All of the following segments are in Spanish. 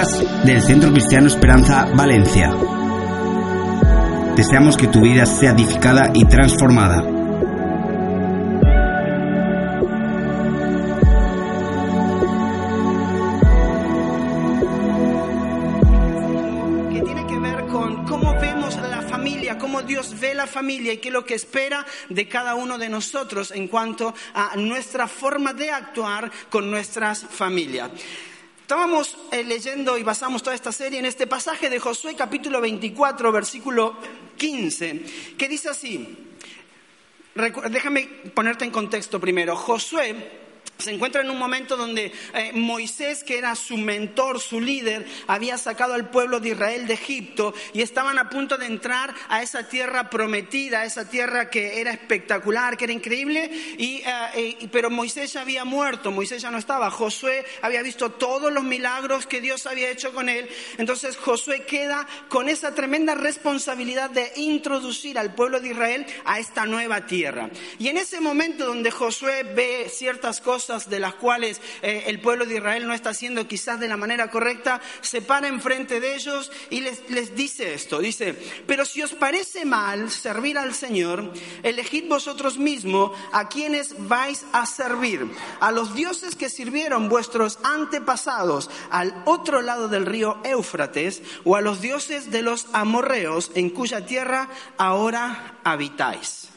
Podcast del Centro Cristiano Esperanza Valencia. Deseamos que tu vida sea edificada y transformada. que tiene que ver con cómo vemos la familia, cómo Dios ve la familia y qué es lo que espera de cada uno de nosotros en cuanto a nuestra forma de actuar con nuestras familias. Estábamos eh, leyendo y basamos toda esta serie en este pasaje de Josué capítulo 24, versículo 15, que dice así, déjame ponerte en contexto primero, Josué se encuentra en un momento donde eh, Moisés, que era su mentor, su líder, había sacado al pueblo de Israel de Egipto y estaban a punto de entrar a esa tierra prometida, a esa tierra que era espectacular, que era increíble, y, eh, y- pero Moisés ya había muerto, Moisés ya no estaba, Josué había visto todos los milagros que Dios había hecho con él, entonces Josué queda con esa tremenda responsabilidad de introducir al pueblo de Israel a esta nueva tierra. Y en ese momento donde Josué ve ciertas cosas de las cuales eh, el pueblo de Israel no está haciendo quizás de la manera correcta, se para enfrente de ellos y les, les dice esto, dice, pero si os parece mal servir al Señor, elegid vosotros mismos a quienes vais a servir, a los dioses que sirvieron vuestros antepasados al otro lado del río Éufrates o a los dioses de los amorreos en cuya tierra ahora habitáis.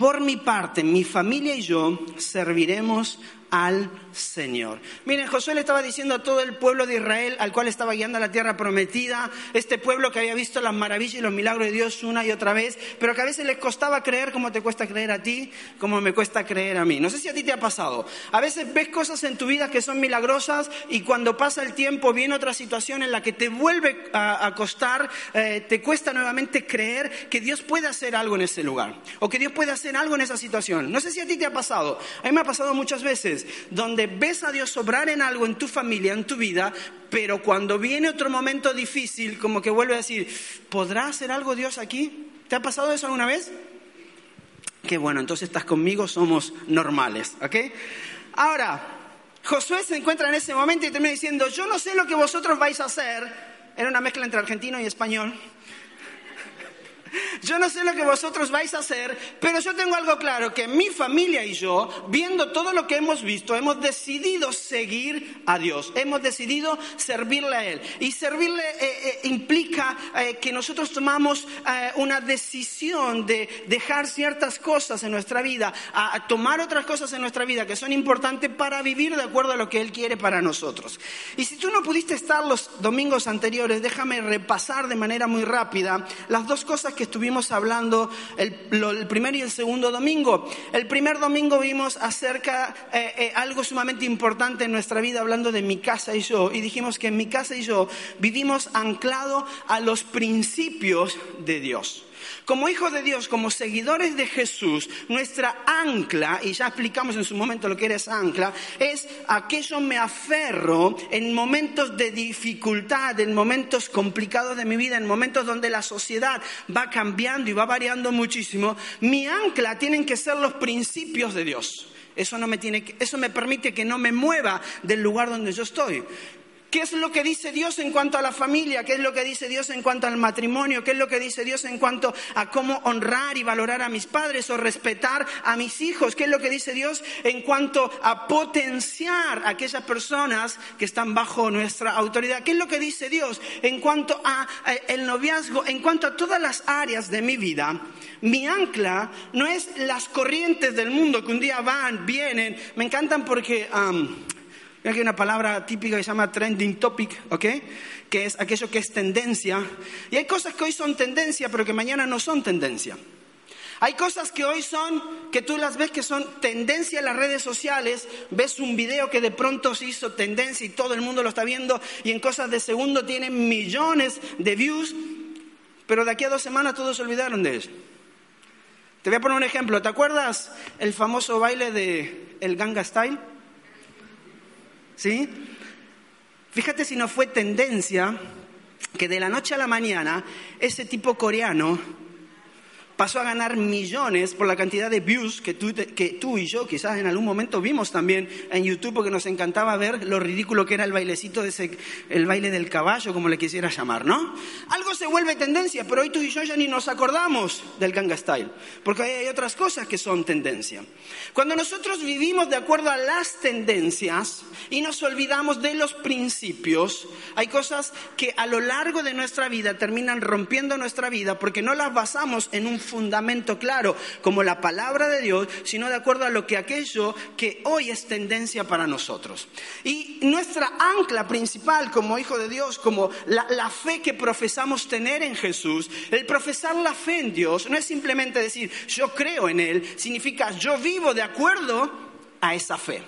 Por mi parte, mi familia y yo serviremos al Señor. Miren, Josué le estaba diciendo a todo el pueblo de Israel, al cual estaba guiando a la tierra prometida, este pueblo que había visto las maravillas y los milagros de Dios una y otra vez, pero que a veces les costaba creer como te cuesta creer a ti, como me cuesta creer a mí. No sé si a ti te ha pasado. A veces ves cosas en tu vida que son milagrosas y cuando pasa el tiempo viene otra situación en la que te vuelve a, costar, eh, te cuesta nuevamente creer que Dios puede hacer algo en ese lugar o que Dios puede hacer algo en esa situación. No sé si a ti te ha pasado. A mí me ha pasado muchas veces donde ves a Dios obrar en algo en tu familia, en tu vida, pero cuando viene otro momento difícil, como que vuelve a decir, ¿podrá hacer algo Dios aquí? ¿Te ha pasado eso alguna vez? Qué bueno, entonces estás conmigo, somos normales, ¿ok? Ahora, Josué se encuentra en ese momento y termina diciendo, yo no sé lo que vosotros vais a hacer. Era una mezcla entre argentino y español. Yo no sé lo que vosotros vais a hacer, pero yo tengo algo claro, que mi familia y yo, viendo todo lo que hemos visto, hemos decidido seguir a Dios, hemos decidido servirle a Él. Y servirle eh, eh, implica eh, que nosotros tomamos una decisión de dejar ciertas cosas en nuestra vida, a tomar otras cosas en nuestra vida que son importantes para vivir de acuerdo a lo que Él quiere para nosotros. Y si tú no pudiste estar los domingos anteriores, déjame repasar de manera muy rápida las dos cosas que estuvimos hablando el primer y el segundo domingo. El primer domingo vimos acerca eh, eh, algo sumamente importante en nuestra vida, hablando de mi casa y yo, y dijimos que en mi casa y yo vivimos anclado a los principios de Dios. Como hijos de Dios, como seguidores de Jesús, nuestra ancla, y ya explicamos en su momento lo que era esa ancla, es a que me aferro en momentos de dificultad, en momentos complicados de mi vida, en momentos donde la sociedad va cambiando y va variando muchísimo. Mi ancla tienen que ser los principios de Dios. Eso, no me tiene que- eso me permite que no me mueva del lugar donde yo estoy. ¿Qué es lo que dice Dios en cuanto a la familia? ¿Qué es lo que dice Dios en cuanto al matrimonio? ¿Qué es lo que dice Dios en cuanto a cómo honrar y valorar a mis padres o respetar a mis hijos? ¿Qué es lo que dice Dios en cuanto a potenciar a aquellas personas que están bajo nuestra autoridad? ¿Qué es lo que dice Dios en cuanto a eh, el noviazgo, en cuanto a todas las áreas de mi vida? Mi ancla no es las corrientes del mundo que un día van, vienen. Me encantan porque... Mira que hay una palabra típica que se llama trending topic, ¿ok? Que es aquello que es tendencia. Y hay cosas que hoy son tendencia, pero que mañana no son tendencia. Hay cosas que hoy son, que tú las ves que son tendencia en las redes sociales, ves un video que de pronto se hizo tendencia y todo el mundo lo está viendo y en cosas de segundo tienen millones de views, pero de aquí a dos semanas todos se olvidaron de eso. Te voy a poner un ejemplo, ¿te acuerdas el famoso baile de el Ganga Style? ¿Sí? Fíjate si no fue tendencia que de la noche a la mañana ese tipo coreano pasó a ganar millones por la cantidad de views que tú, que tú y yo quizás en algún momento vimos también en YouTube porque nos encantaba ver lo ridículo que era el bailecito de ese, el baile del caballo, como le quisiera llamar, ¿no? Algo se vuelve tendencia, pero hoy tú y yo ya ni nos acordamos del Ganga Style, porque hay otras cosas que son tendencia. Cuando nosotros vivimos de acuerdo a las tendencias y nos olvidamos de los principios, hay cosas que a lo largo de nuestra vida terminan rompiendo nuestra vida porque no las basamos en un fundamento claro como la palabra de Dios, sino de acuerdo a lo que aquello que hoy es tendencia para nosotros. Y nuestra ancla principal como hijo de Dios, como la, la fe que profesamos tener en Jesús, el profesar la fe en Dios no es simplemente decir yo creo en Él, significa yo vivo de acuerdo a esa fe.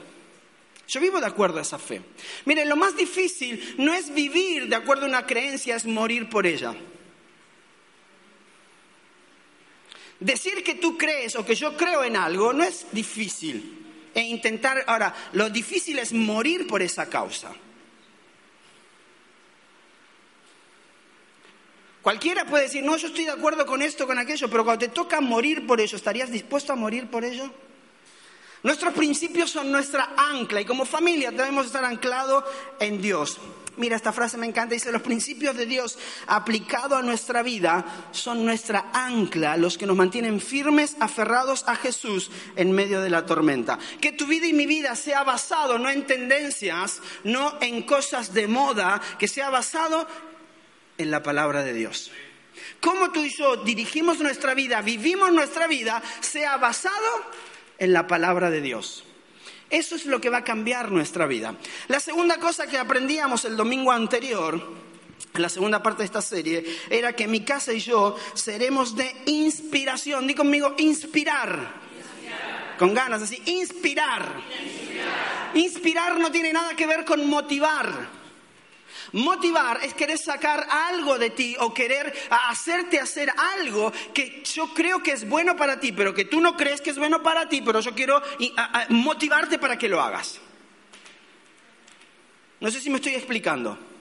Yo vivo de acuerdo a esa fe. Miren, lo más difícil no es vivir de acuerdo a una creencia, es morir por ella. Decir que tú crees o que yo creo en algo no es difícil. E intentar, ahora, lo difícil es morir por esa causa. Cualquiera puede decir, no, yo estoy de acuerdo con esto, con aquello, pero cuando te toca morir por ello, ¿estarías dispuesto a morir por ello? Nuestros principios son nuestra ancla y como familia debemos estar anclados en Dios. Mira, esta frase me encanta. Dice, los principios de Dios aplicados a nuestra vida son nuestra ancla, los que nos mantienen firmes, aferrados a Jesús en medio de la tormenta. Que tu vida y mi vida sea basado no en tendencias, no en cosas de moda, que sea basado en la palabra de Dios. Cómo tú y yo dirigimos nuestra vida, vivimos nuestra vida, sea basado en la palabra de Dios. Eso es lo que va a cambiar nuestra vida. La segunda cosa que aprendíamos el domingo anterior, la segunda parte de esta serie, era que mi casa y yo seremos de inspiración. Di conmigo, inspirar. Con ganas, así, inspirar. Inspirar no tiene nada que ver con motivar. Motivar es querer sacar algo de ti o querer hacerte hacer algo que yo creo que es bueno para ti, pero que tú no crees que es bueno para ti, pero yo quiero motivarte para que lo hagas. No sé si me estoy explicando.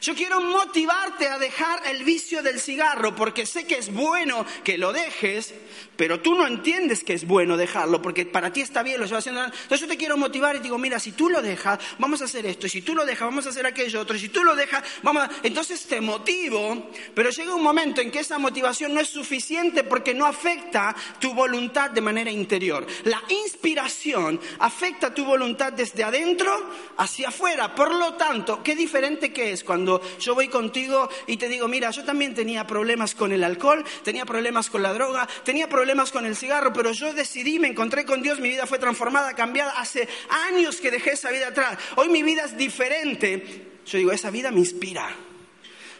Yo quiero motivarte a dejar el vicio del cigarro porque sé que es bueno que lo dejes, pero tú no entiendes que es bueno dejarlo porque para ti está bien, lo llevas haciendo. Entonces yo te quiero motivar y digo, mira, si tú lo dejas, vamos a hacer esto, y si tú lo dejas, vamos a hacer aquello otro, y si tú lo dejas, vamos a... Entonces te motivo, pero llega un momento en que esa motivación no es suficiente porque no afecta tu voluntad de manera interior. La inspiración afecta tu voluntad desde adentro hacia afuera. Por lo tanto, qué diferente que es cuando yo voy contigo y te digo, mira, yo también tenía problemas con el alcohol, tenía problemas con la droga, tenía problemas con el cigarro, pero yo decidí, me encontré con Dios, mi vida fue transformada, cambiada. Hace años que dejé esa vida atrás. Hoy mi vida es diferente. Yo digo, esa vida me inspira.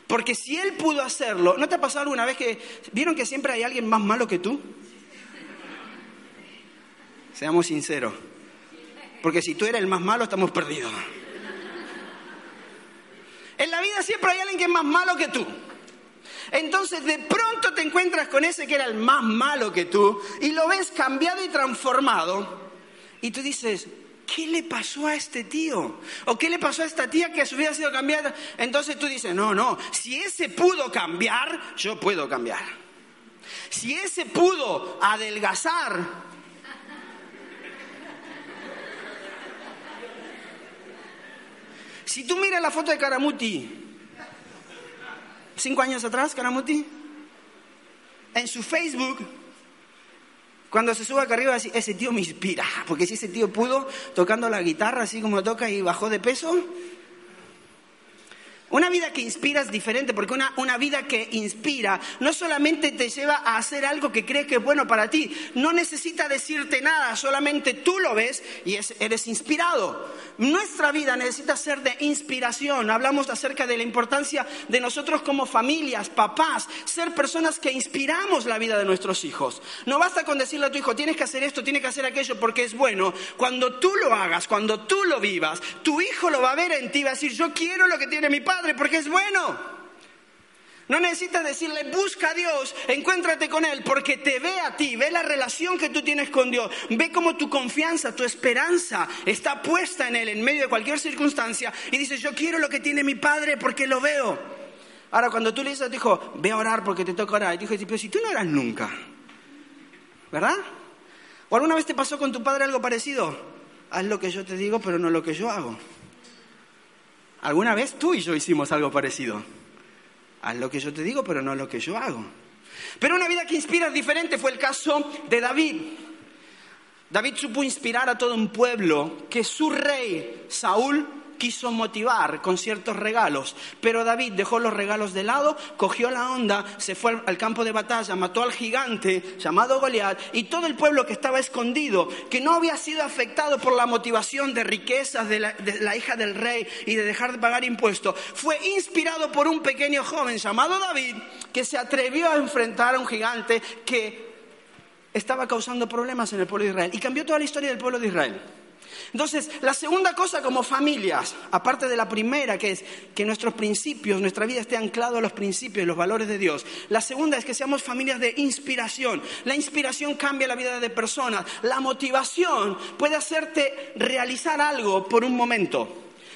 Porque si Él pudo hacerlo, ¿no te ha pasado alguna vez que vieron que siempre hay alguien más malo que tú? Seamos sinceros. Porque si tú eres el más malo, estamos perdidos. En la vida siempre hay alguien que es más malo que tú. Entonces de pronto te encuentras con ese que era el más malo que tú y lo ves cambiado y transformado y tú dices, ¿qué le pasó a este tío? ¿O qué le pasó a esta tía que ha sido cambiada? Entonces tú dices, no, no, si ese pudo cambiar, yo puedo cambiar. Si ese pudo adelgazar, Si tú miras la foto de Caramuti, cinco años atrás, Caramuti, en su Facebook, cuando se sube acá arriba, ese tío me inspira, porque si ese tío pudo tocando la guitarra así como toca y bajó de peso, Una vida que inspira es diferente porque una, una, vida que inspira no solamente te lleva a hacer algo que crees que es bueno para ti, no necesita decirte nada, solamente tú lo ves y eres inspirado. Nuestra vida necesita ser de inspiración. Hablamos acerca de la importancia de nosotros como familias, papás, ser personas que inspiramos la vida de nuestros hijos. No basta con decirle a tu hijo, tienes que hacer esto, tienes que hacer aquello porque es bueno. Cuando tú lo hagas, cuando tú lo vivas, tu hijo lo va a ver en ti va a decir, yo quiero lo que tiene mi padre porque es bueno. No necesitas decirle, busca a Dios, encuéntrate con Él, porque te ve a ti, ve la relación que tú tienes con Dios, ve cómo tu confianza, tu esperanza está puesta en Él en medio de cualquier circunstancia y dices, yo quiero lo que tiene mi Padre porque lo veo. Ahora, cuando tú le dices a tu ve a orar porque te toca orar, y tu hijo pero si tú no oras nunca, ¿verdad? ¿O alguna vez te pasó con tu padre algo parecido? Haz lo que yo te digo, pero no lo que yo hago. Alguna vez tú y yo hicimos algo parecido. Haz lo que yo te digo, pero no lo que yo hago. Pero una vida que inspira diferente. Fue el caso de David. David supo inspirar a todo un pueblo que su rey, Saúl, quiso motivar con ciertos regalos, pero David dejó los regalos de lado, cogió la onda, se fue al campo de batalla, mató al gigante llamado Goliat y todo el pueblo que estaba escondido, que no había sido afectado por la motivación de riquezas de la, de la hija del rey y de dejar de pagar impuestos, fue inspirado por un pequeño joven llamado David que se atrevió a enfrentar a un gigante que estaba causando problemas en el pueblo de Israel y cambió toda la historia del pueblo de Israel. Entonces, la segunda cosa como familias, aparte de la primera, que es que nuestros principios, nuestra vida esté anclado a los principios y los valores de Dios. La segunda es que seamos familias de inspiración. La inspiración cambia la vida de personas. La motivación puede hacerte realizar algo por un momento.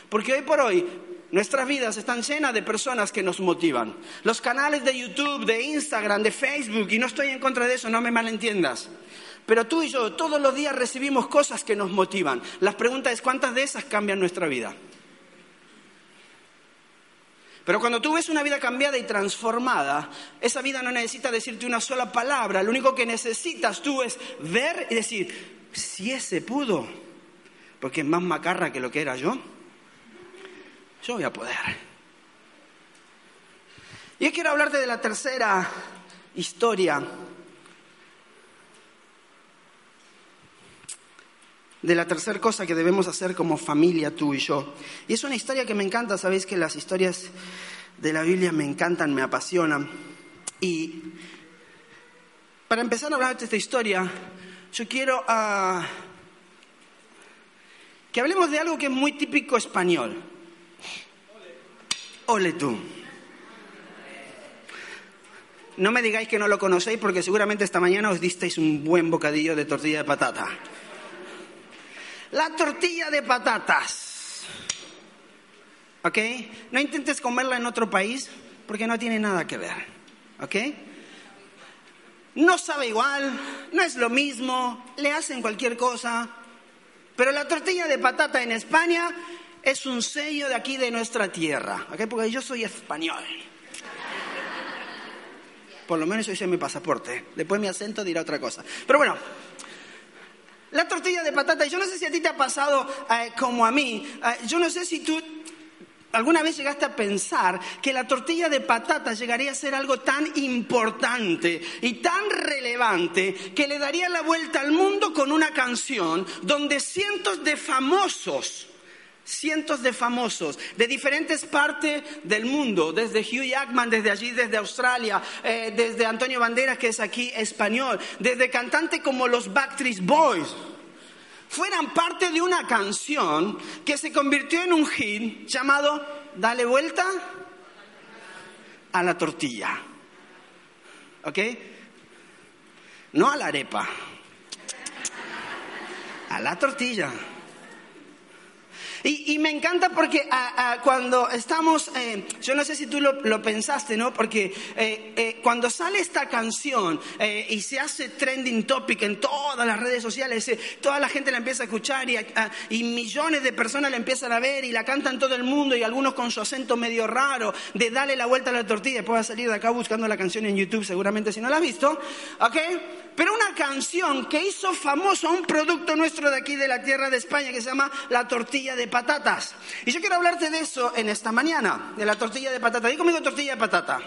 Porque hoy por hoy Nuestras vidas están llenas de personas que nos motivan. Los canales de YouTube, de Instagram, de Facebook, y no estoy en contra de eso, no me malentiendas. Pero tú y yo todos los días recibimos cosas que nos motivan. La pregunta es, ¿cuántas de esas cambian nuestra vida? Pero cuando tú ves una vida cambiada y transformada, esa vida no necesita decirte una sola palabra. Lo único que necesitas tú es ver y decir, si ese pudo, porque es más macarra que lo que era yo, yo voy a poder. Y quiero hablarte de la tercera historia de la tercera cosa que debemos hacer como familia, tú y yo. Y es una historia que me encanta, sabéis que las historias de la Biblia me encantan, me apasionan. Y para empezar a hablar de esta historia, yo quiero ah, que hablemos de algo que es muy típico español. Ole tú. No me digáis que no lo conocéis porque seguramente esta mañana os disteis un buen bocadillo de tortilla de patata. La tortilla de patatas. ¿Ok? No intentes comerla en otro país porque no tiene nada que ver. ¿Ok? No sabe igual, no es lo mismo, le hacen cualquier cosa. Pero la tortilla de patata en España es un sello de aquí de nuestra tierra. ¿Ok? Porque yo soy español. Por lo menos eso es mi pasaporte. Después mi acento dirá otra cosa. Pero bueno, la tortilla de patata, yo no sé si a ti te ha pasado eh, como a mí, eh, yo no sé si tú alguna vez llegaste a pensar que la tortilla de patata llegaría a ser algo tan importante y tan relevante que le daría la vuelta al mundo con una canción donde cientos de famosos cientos de famosos de diferentes partes del mundo, desde Hugh Jackman, desde allí, desde Australia, eh, desde Antonio Banderas, que es aquí español, desde cantantes como los Backstreet Boys, fueran parte de una canción que se convirtió en un hit llamado Dale vuelta a la tortilla. ¿Ok? No a la arepa, a la tortilla. Y, me encanta porque cuando estamos, eh, yo no sé si tú lo, pensaste, ¿no? Porque eh, eh, cuando sale esta canción y se hace trending topic en todas las redes sociales, toda la gente la empieza a escuchar y, millones de personas la empiezan a ver y la cantan todo el mundo y algunos con su acento medio raro de darle la vuelta a la tortilla. Después va a salir de acá buscando la canción en YouTube, seguramente si no la has visto, ¿ok? Pero una canción que hizo famoso a un producto nuestro de aquí de la tierra de España que se llama la tortilla de patatas. Y yo quiero hablarte de eso en esta mañana, de la tortilla de patata. Dí conmigo tortilla de patata.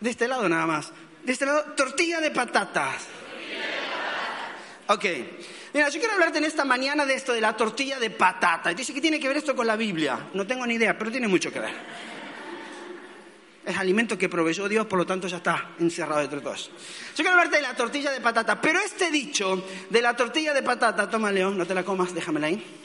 De este lado nada más. De este lado, tortilla de patatas. Ok. Mira, yo quiero hablarte en esta mañana de esto de la tortilla de patata. Y dice, ¿qué tiene que ver esto con la Biblia? No tengo ni idea, pero tiene mucho que ver. Es alimento que proveyó Dios, por lo tanto ya está encerrado dentro de todos. Yo quiero hablarte de la tortilla de patata, pero este dicho de la tortilla de patata, toma León, no te la comas, déjamela ahí.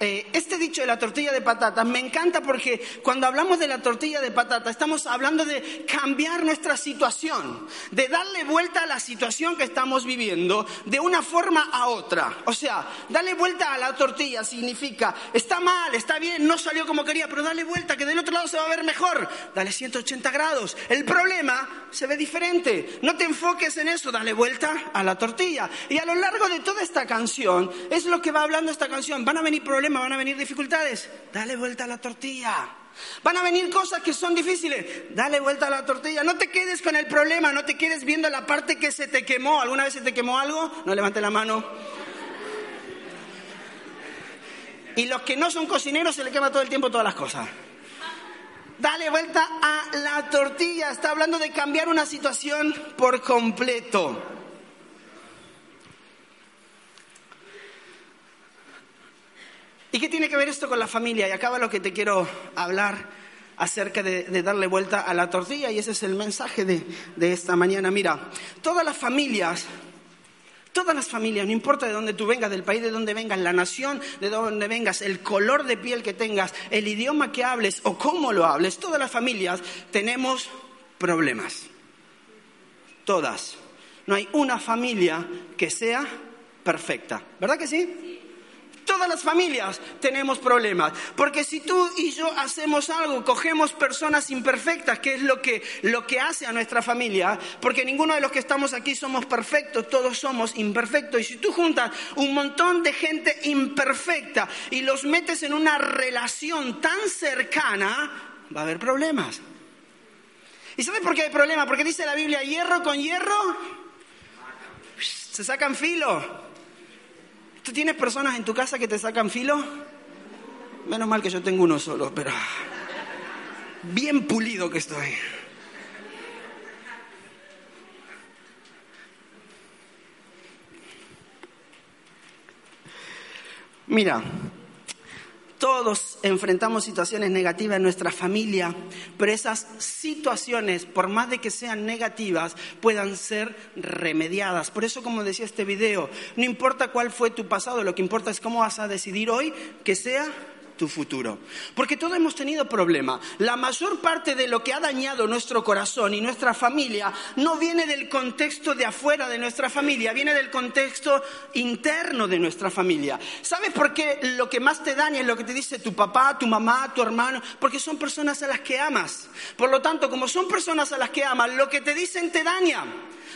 Eh, este dicho de la tortilla de patata me encanta porque cuando hablamos de la tortilla de patata estamos hablando de cambiar nuestra situación, de darle vuelta a la situación que estamos viviendo de una forma a otra. O sea, darle vuelta a la tortilla significa, está mal, está bien, no salió como quería, pero dale vuelta, que del otro lado se va a ver mejor. Dale 180 grados. El problema se ve diferente. No te enfoques en eso, dale vuelta a la tortilla. Y a lo largo de toda esta canción, es lo que va hablando esta canción. Van a venir problemas van a venir dificultades, dale vuelta a la tortilla. Van a venir cosas que son difíciles, dale vuelta a la tortilla. No te quedes con el problema, no te quedes viendo la parte que se te quemó. ¿Alguna vez se te quemó algo? No levante la mano. Y los que no son cocineros se le quema todo el tiempo todas las cosas. Dale vuelta a la tortilla. Está hablando de cambiar una situación por completo. ¿Y qué tiene que ver esto con la familia? Y acaba lo que te quiero hablar acerca de, darle vuelta a la tortilla y ese es el mensaje de, de esta mañana. Mira, todas las familias Todas las familias, no importa de dónde tú vengas, del país de donde vengas, la nación de donde vengas, el color de piel que tengas, el idioma que hables o cómo lo hables, todas las familias tenemos problemas. Todas. No hay una familia que sea perfecta. ¿Verdad que sí? Todas las familias tenemos problemas, porque si tú y yo hacemos algo, cogemos personas imperfectas, que es lo que, lo que hace a nuestra familia, porque ninguno de los que estamos aquí somos perfectos, todos somos imperfectos, y si tú juntas un montón de gente imperfecta y los metes en una relación tan cercana, va a haber problemas. ¿Y sabes por qué hay problemas? Porque dice la Biblia, hierro con hierro se sacan filo. ¿Tú tienes personas en tu casa que te sacan filo? Menos mal que yo tengo uno solo, pero bien pulido que estoy. Mira, todos enfrentamos situaciones negativas en nuestra familia, pero esas situaciones, por más de que sean negativas, puedan ser remediadas. Por eso, como decía este video, no importa cuál fue tu pasado, lo que importa es cómo vas a decidir hoy que sea tu futuro. Porque todos hemos tenido problemas. La mayor parte de lo que ha dañado nuestro corazón y nuestra familia no viene del contexto de afuera de nuestra familia, viene del contexto interno de nuestra familia. ¿Sabes por qué lo que más te daña es lo que te dice tu papá, tu mamá, tu hermano? Porque son personas a las que amas. Por lo tanto, como son personas a las que amas, lo que te dicen te daña.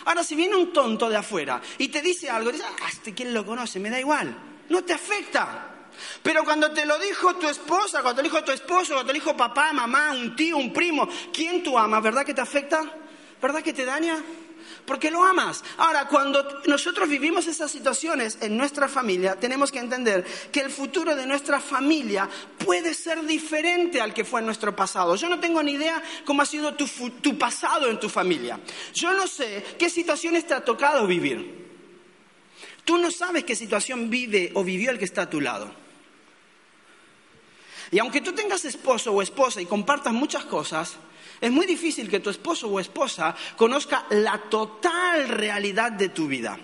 Ahora, si viene un tonto de afuera y te dice algo, dices, ah, este quién lo conoce, me da igual. No te afecta. Pero cuando te lo dijo tu esposa, cuando te lo dijo tu esposo, cuando te lo dijo papá, mamá, un tío, un primo, ¿quién tú amas? ¿Verdad que te afecta? ¿Verdad que te daña? Porque lo amas. Ahora, cuando nosotros vivimos esas situaciones en nuestra familia, tenemos que entender que el futuro de nuestra familia puede ser diferente al que fue en nuestro pasado. Yo no tengo ni idea cómo ha sido tu, tu pasado en tu familia. Yo no sé qué situaciones te ha tocado vivir. Tú no sabes qué situación vive o vivió el que está a tu lado. Y aunque tú tengas esposo o esposa y compartas muchas cosas, es muy difícil que tu esposo o esposa conozca la total realidad de tu vida.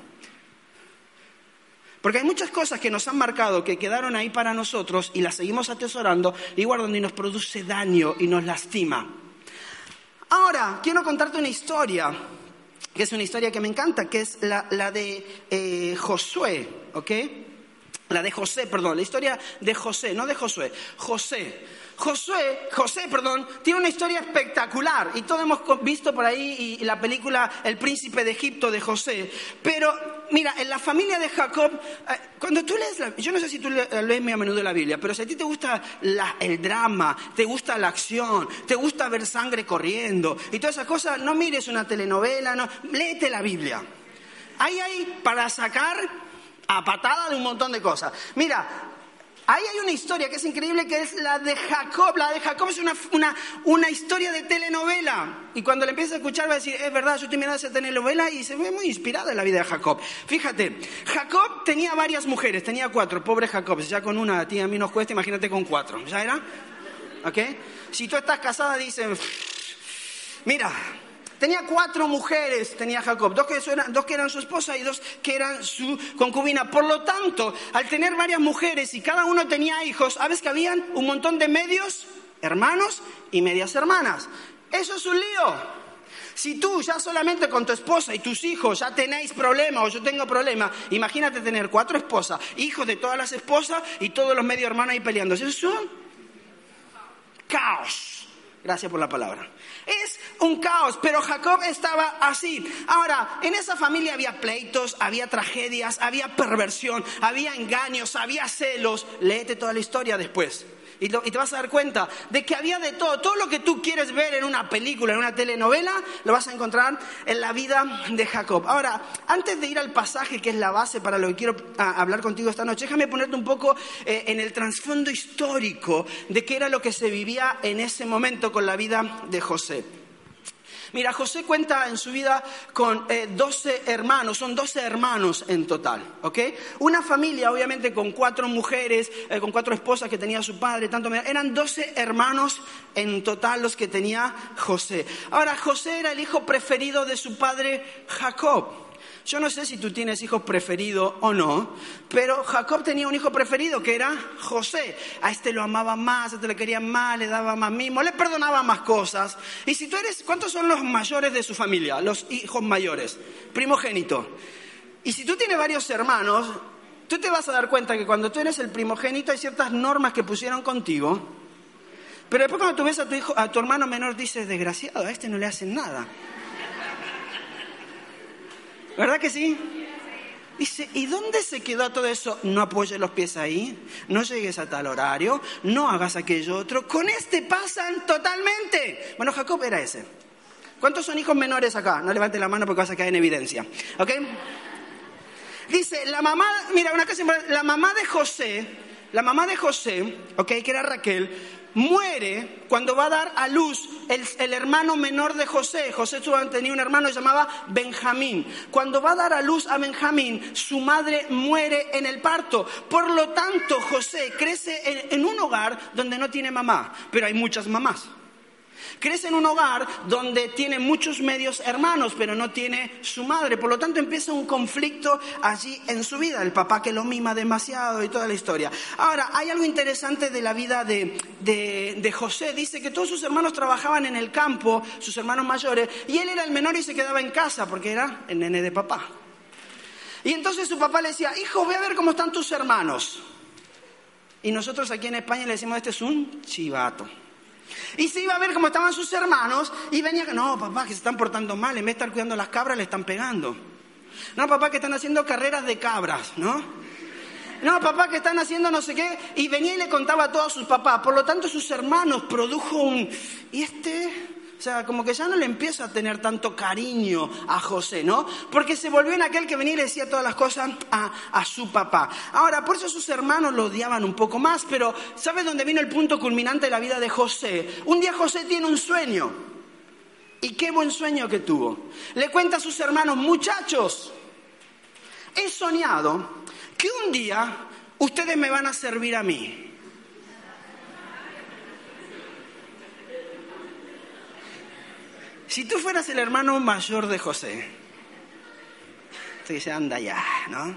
Porque hay muchas cosas que nos han marcado, que quedaron ahí para nosotros y las seguimos atesorando y guardando y nos produce daño y nos lastima. Ahora, quiero contarte una historia, que es una historia que me encanta, que es la, de eh, Josué, ¿ok? La de José, perdón, la historia de José, no de Josué, José. José, José, perdón, tiene una historia espectacular y todos hemos visto por ahí y, la película El príncipe de Egipto de José. Pero mira, en la familia de Jacob, eh, cuando tú lees, la, yo no sé si tú lees muy a menudo la Biblia, pero si a ti te gusta el drama, te gusta la acción, te gusta ver sangre corriendo y todas esas cosas, no mires una telenovela, no, léete la Biblia. Ahí hay para sacar a patada de un montón de cosas. Mira, Ahí hay una historia que es increíble, que es la de Jacob. La de Jacob es una, una, una historia de telenovela. Y cuando le empieza a escuchar va a decir, es verdad, yo estoy mirando esa telenovela y se ve muy inspirada en la vida de Jacob. Fíjate, Jacob tenía varias mujeres, tenía cuatro, pobre Jacob. Ya con una tía a mí nos cuesta, imagínate con cuatro. ¿Ya era? ¿Ok? Si tú estás casada, dicen, mira, Tenía cuatro mujeres, tenía Jacob, dos que, eran, dos que eran su esposa y dos que eran su concubina. Por lo tanto, al tener varias mujeres y cada uno tenía hijos, ¿sabes que habían un montón de medios hermanos y medias hermanas? Eso es un lío. Si tú ya solamente con tu esposa y tus hijos ya tenéis problema o yo tengo problema, imagínate tener cuatro esposas, hijos de todas las esposas y todos los medios hermanos ahí peleando. Eso es un caos. Gracias por la palabra. Es un caos, pero Jacob estaba así. Ahora, en esa familia había pleitos, había tragedias, había perversión, había engaños, había celos. Léete toda la historia después. Y, te vas a dar cuenta de que había de todo. Todo lo que tú quieres ver en una película, en una telenovela, lo vas a encontrar en la vida de Jacob. Ahora, antes de ir al pasaje que es la base para lo que quiero ah, hablar contigo esta noche, déjame ponerte un poco eh, en el trasfondo histórico de qué era lo que se vivía en ese momento con la vida de José. Mira, José cuenta en su vida con eh, doce hermanos, son doce hermanos en total, ¿ok? Una familia, obviamente, con cuatro mujeres, eh, con cuatro esposas que tenía su padre, tanto eran doce hermanos en total los que tenía José. Ahora, José era el hijo preferido de su padre Jacob. Yo no sé si tú tienes hijos preferidos o no, pero Jacob tenía un hijo preferido que era José. A este lo amaba más, a este le quería más, le daba más mimo, le perdonaba más cosas. Y si tú eres, ¿cuántos son los mayores de su familia? Los hijos mayores, primogénito. Y si tú tienes varios hermanos, tú te vas a dar cuenta que cuando tú eres el primogénito hay ciertas normas que pusieron contigo. Pero después cuando tú ves a tu, hijo, a tu hermano menor dices, desgraciado, a este no le hacen nada. ¿Verdad que sí? Dice, ¿y dónde se quedó todo eso? No apoyes los pies ahí, no llegues a tal horario, no hagas aquello otro. Con este pasan totalmente. Bueno, Jacob era ese. ¿Cuántos son hijos menores acá? No levante la mano porque vas a caer en evidencia. ¿Ok? Dice, la mamá, mira, una cosa la mamá de José, la mamá de José, ¿ok? Que era Raquel, muere cuando va a dar a luz el, hermano menor de José. José tenía un hermano llamaba Benjamín. Cuando va a dar a luz a Benjamín, su madre muere en el parto. Por lo tanto, José crece en un hogar donde no tiene mamá, pero hay muchas mamás. Crece en un hogar donde tiene muchos medios hermanos, pero no tiene su madre. Por lo tanto, empieza un conflicto allí en su vida. El papá que lo mima demasiado y toda la historia. Ahora, hay algo interesante de la vida de, de José. Dice que todos sus hermanos trabajaban en el campo, sus hermanos mayores, y él era el menor y se quedaba en casa porque era el nene de papá. Y entonces su papá le decía, hijo, voy a ver cómo están tus hermanos. Y nosotros aquí en España le decimos, este es un chivato. Y se iba a ver cómo estaban sus hermanos y venía, no, papá, que se están portando mal, en vez de estar cuidando las cabras, le están pegando. No, papá, que están haciendo carreras de cabras, ¿no? No, papá, que están haciendo no sé qué. Y venía y le contaba a todos sus papás. Por lo tanto, sus hermanos produjo un... ¿Y este? O sea, como que ya no le empieza a tener tanto cariño a José, ¿no? Porque se volvió en aquel que venía y le decía todas las cosas a, a su papá. Ahora, por eso sus hermanos lo odiaban un poco más, pero ¿sabes dónde vino el punto culminante de la vida de José? Un día José tiene un sueño. Y qué buen sueño que tuvo. Le cuenta a sus hermanos, muchachos, he soñado que un día ustedes me van a servir a mí. Si tú fueras el hermano mayor de José, te dice, anda ya, ¿no?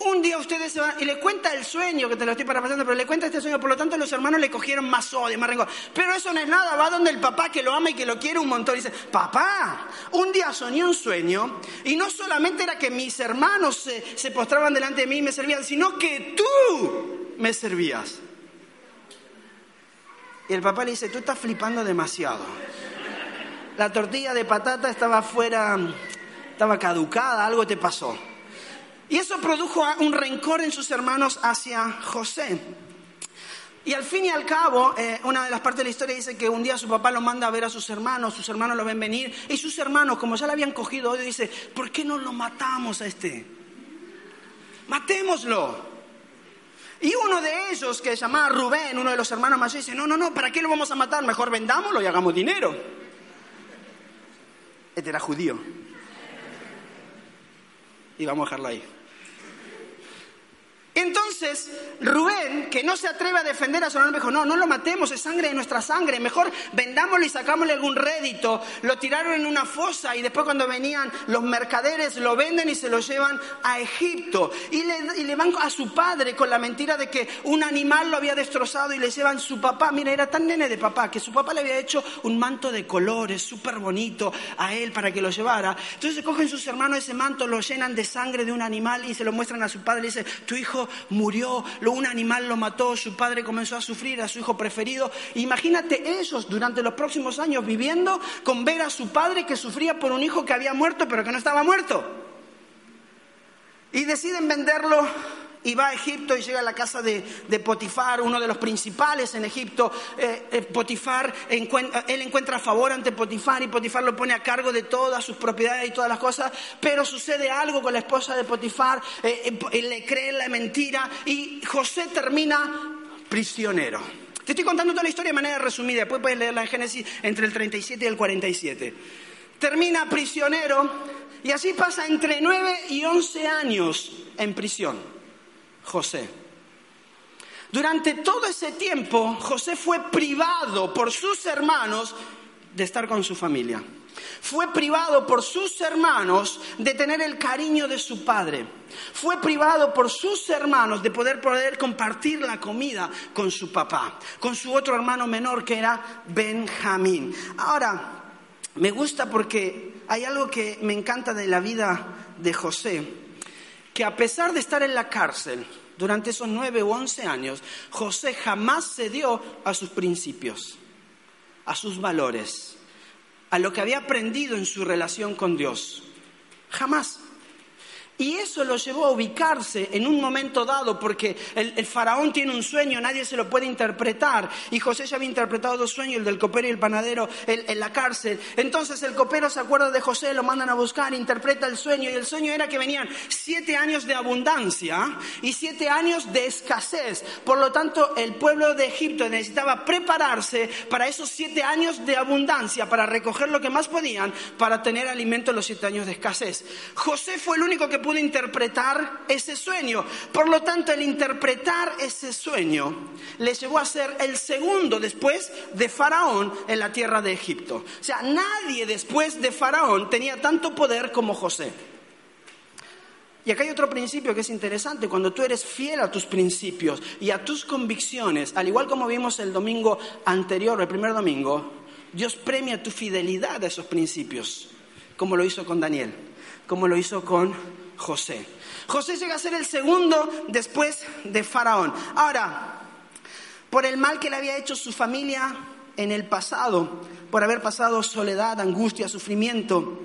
Un día ustedes se van y le cuenta el sueño, que te lo estoy parafraseando, pero le cuenta este sueño, por lo tanto los hermanos le cogieron más odio, más rencor. Pero eso no es nada, va donde el papá que lo ama y que lo quiere un montón y dice, papá, un día soñé un sueño y no solamente era que mis hermanos se, se postraban delante de mí y me servían, sino que tú me servías. Y el papá le dice, tú estás flipando demasiado. La tortilla de patata estaba fuera, estaba caducada, algo te pasó. Y eso produjo un rencor en sus hermanos hacia José. Y al fin y al cabo, eh, una de las partes de la historia dice que un día su papá lo manda a ver a sus hermanos, sus hermanos lo ven venir, y sus hermanos, como ya le habían cogido odio, dice, ¿por qué no lo matamos a este? Matémoslo. Y uno de ellos, que se llamaba Rubén, uno de los hermanos mayores, dice, no, no, no, ¿para qué lo vamos a matar? Mejor vendámoslo y hagamos dinero. Este era judío. Y vamos a dejarlo ahí. Entonces, Rubén, que no se atreve a defender a su hermano, dijo, no, no lo matemos, es sangre de nuestra sangre, mejor vendámoslo y sacámosle algún rédito. Lo tiraron en una fosa y después cuando venían los mercaderes lo venden y se lo llevan a Egipto. Y le, van a su padre con la mentira de que un animal lo había destrozado y le llevan su papá. Mira, era tan nene de papá que su papá le había hecho un manto de colores súper bonito a él para que lo llevara. Entonces cogen sus hermanos ese manto, lo llenan de sangre de un animal y se lo muestran a su padre y le dice, tu hijo murió, un animal lo mató, su padre comenzó a sufrir, a su hijo preferido. Imagínate ellos durante los próximos años viviendo con ver a su padre que sufría por un hijo que había muerto pero que no estaba muerto. Y deciden venderlo y va a Egipto y llega a la casa de, Potifar, uno de los principales en Egipto. Eh, eh, Potifar, él encuentra favor ante Potifar y Potifar lo pone a cargo de todas sus propiedades y todas las cosas, pero sucede algo con la esposa de Potifar, eh, le cree la mentira y José termina prisionero. Te estoy contando toda la historia de manera resumida, después puedes leerla en Génesis entre el 37 y el 47. Termina prisionero y así pasa entre 9 y 11 años en prisión. José. Durante todo ese tiempo, José fue privado por sus hermanos de estar con su familia. Fue privado por sus hermanos de tener el cariño de su padre. Fue privado por sus hermanos de poder, poder compartir la comida con su papá, con su otro hermano menor que era Benjamín. Ahora, me gusta porque hay algo que me encanta de la vida de José que a pesar de estar en la cárcel durante esos nueve o once años, José jamás cedió a sus principios, a sus valores, a lo que había aprendido en su relación con Dios. Jamás. Y eso lo llevó a ubicarse en un momento dado, porque el, faraón tiene un sueño, nadie se lo puede interpretar. Y José ya había interpretado dos sueños, el del copero y el panadero en, la cárcel. Entonces el copero se acuerda de José, lo mandan a buscar, interpreta el sueño. Y el sueño era que venían siete años de abundancia y siete años de escasez. Por lo tanto, el pueblo de Egipto necesitaba prepararse para esos siete años de abundancia, para recoger lo que más podían, para tener alimento en los siete años de escasez. José fue el único que pudo interpretar ese sueño. Por lo tanto, el interpretar ese sueño le llevó a ser el segundo después de Faraón en la tierra de Egipto. O sea, nadie después de Faraón tenía tanto poder como José. Y acá hay otro principio que es interesante, cuando tú eres fiel a tus principios y a tus convicciones, al igual como vimos el domingo anterior, el primer domingo, Dios premia tu fidelidad a esos principios, como lo hizo con Daniel, como lo hizo con José. José llega a ser el segundo después de Faraón. Ahora, por el mal que le había hecho su familia en el pasado, por haber pasado soledad, angustia, sufrimiento.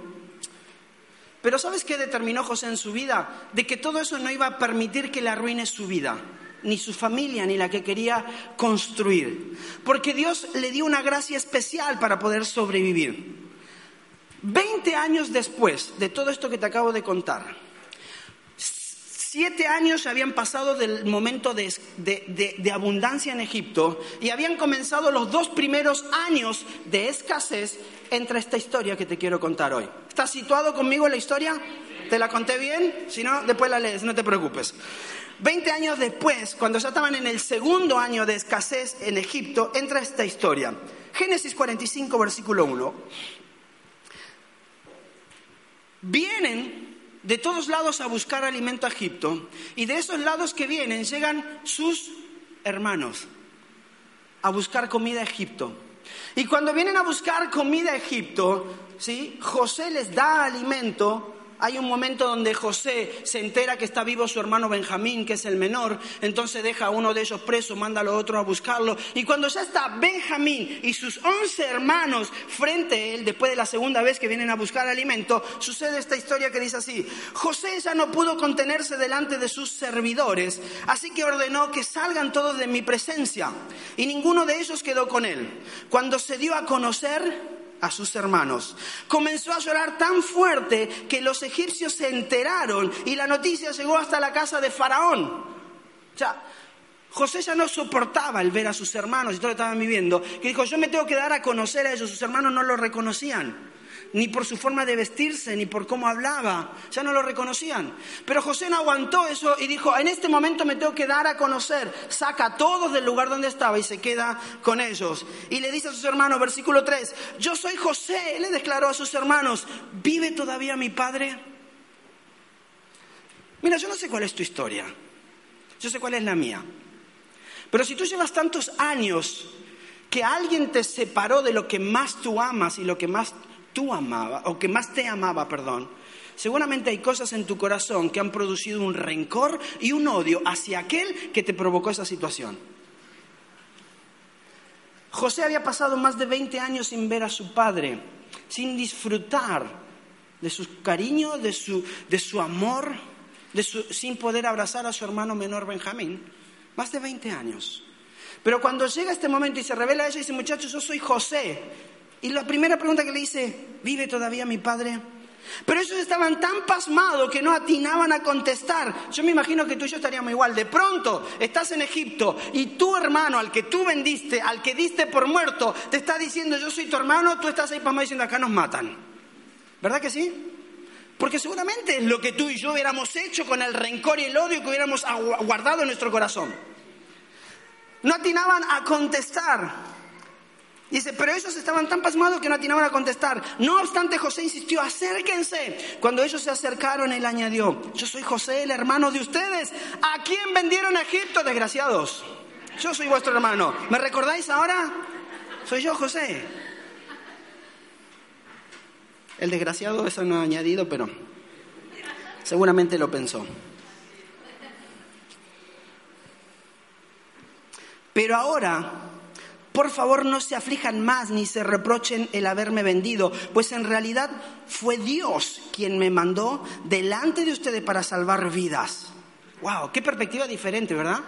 Pero ¿sabes qué determinó José en su vida? De que todo eso no iba a permitir que le arruine su vida, ni su familia, ni la que quería construir. Porque Dios le dio una gracia especial para poder sobrevivir. Veinte años después de todo esto que te acabo de contar, Siete años habían pasado del momento de, abundancia en Egipto y habían comenzado los dos primeros años de escasez entre esta historia que te quiero contar hoy. ¿Estás situado conmigo en la historia? ¿Te la conté bien? Si no, después la lees, no te preocupes. Veinte años después, cuando ya estaban en el segundo año de escasez en Egipto, entra esta historia. Génesis 45, versículo 1. Vienen de todos lados a buscar alimento a Egipto y de esos lados que vienen llegan sus hermanos a buscar comida a Egipto. Y cuando vienen a buscar comida a Egipto, ¿sí? José les da alimento hay un momento donde José se entera que está vivo su hermano Benjamín, que es el menor, entonces deja a uno de ellos preso, manda a los otros a buscarlo. Y cuando ya está Benjamín y sus once hermanos frente a él, después de la segunda vez que vienen a buscar alimento, sucede esta historia que dice así, José ya no pudo contenerse delante de sus servidores, así que ordenó que salgan todos de mi presencia, y ninguno de ellos quedó con él. Cuando se dio a conocer, a sus hermanos. Comenzó a llorar tan fuerte que los egipcios se enteraron y la noticia llegó hasta la casa de Faraón. O sea, José ya no soportaba el ver a sus hermanos y todo lo estaban viviendo, que dijo, yo me tengo que dar a conocer a ellos, sus hermanos no lo reconocían ni por su forma de vestirse, ni por cómo hablaba, ya no lo reconocían. Pero José no aguantó eso y dijo, en este momento me tengo que dar a conocer, saca a todos del lugar donde estaba y se queda con ellos. Y le dice a sus hermanos, versículo 3, yo soy José, le declaró a sus hermanos, ¿vive todavía mi padre? Mira, yo no sé cuál es tu historia, yo sé cuál es la mía. Pero si tú llevas tantos años que alguien te separó de lo que más tú amas y lo que más tú amaba, o que más te amaba, perdón, seguramente hay cosas en tu corazón que han producido un rencor y un odio hacia aquel que te provocó esa situación. José había pasado más de 20 años sin ver a su padre, sin disfrutar de su cariño, de su, de su amor, de su, sin poder abrazar a su hermano menor Benjamín. Más de 20 años. Pero cuando llega este momento y se revela a ella y dice, muchachos, yo soy José. Y la primera pregunta que le dice, ¿vive todavía mi padre? Pero ellos estaban tan pasmados que no atinaban a contestar. Yo me imagino que tú y yo estaríamos igual. De pronto estás en Egipto y tu hermano, al que tú vendiste, al que diste por muerto, te está diciendo yo soy tu hermano, tú estás ahí pasmado diciendo acá nos matan. ¿Verdad que sí? Porque seguramente es lo que tú y yo hubiéramos hecho con el rencor y el odio que hubiéramos guardado en nuestro corazón. No atinaban a contestar. Dice, pero ellos estaban tan pasmados que no atinaban a contestar. No obstante, José insistió, acérquense. Cuando ellos se acercaron, él añadió, yo soy José, el hermano de ustedes. ¿A quién vendieron a Egipto, desgraciados? Yo soy vuestro hermano. ¿Me recordáis ahora? Soy yo, José. El desgraciado, eso no ha añadido, pero seguramente lo pensó. Pero ahora, por favor, no se aflijan más ni se reprochen el haberme vendido, pues en realidad fue Dios quien me mandó delante de ustedes para salvar vidas. ¡Wow! ¡Qué perspectiva diferente, ¿verdad?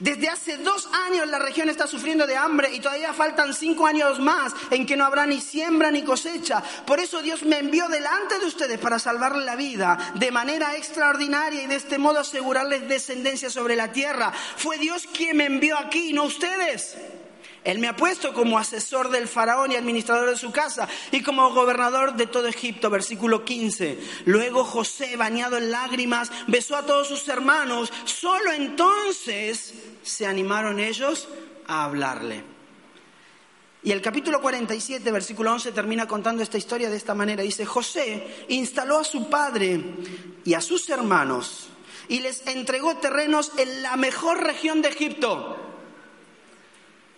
Desde hace dos años la región está sufriendo de hambre y todavía faltan cinco años más en que no habrá ni siembra ni cosecha. Por eso Dios me envió delante de ustedes para salvarle la vida de manera extraordinaria y de este modo asegurarles descendencia sobre la tierra. Fue Dios quien me envió aquí, no ustedes. Él me ha puesto como asesor del faraón y administrador de su casa y como gobernador de todo Egipto, versículo 15. Luego José, bañado en lágrimas, besó a todos sus hermanos. Solo entonces se animaron ellos a hablarle. Y el capítulo 47, versículo 11, termina contando esta historia de esta manera. Dice, José instaló a su padre y a sus hermanos y les entregó terrenos en la mejor región de Egipto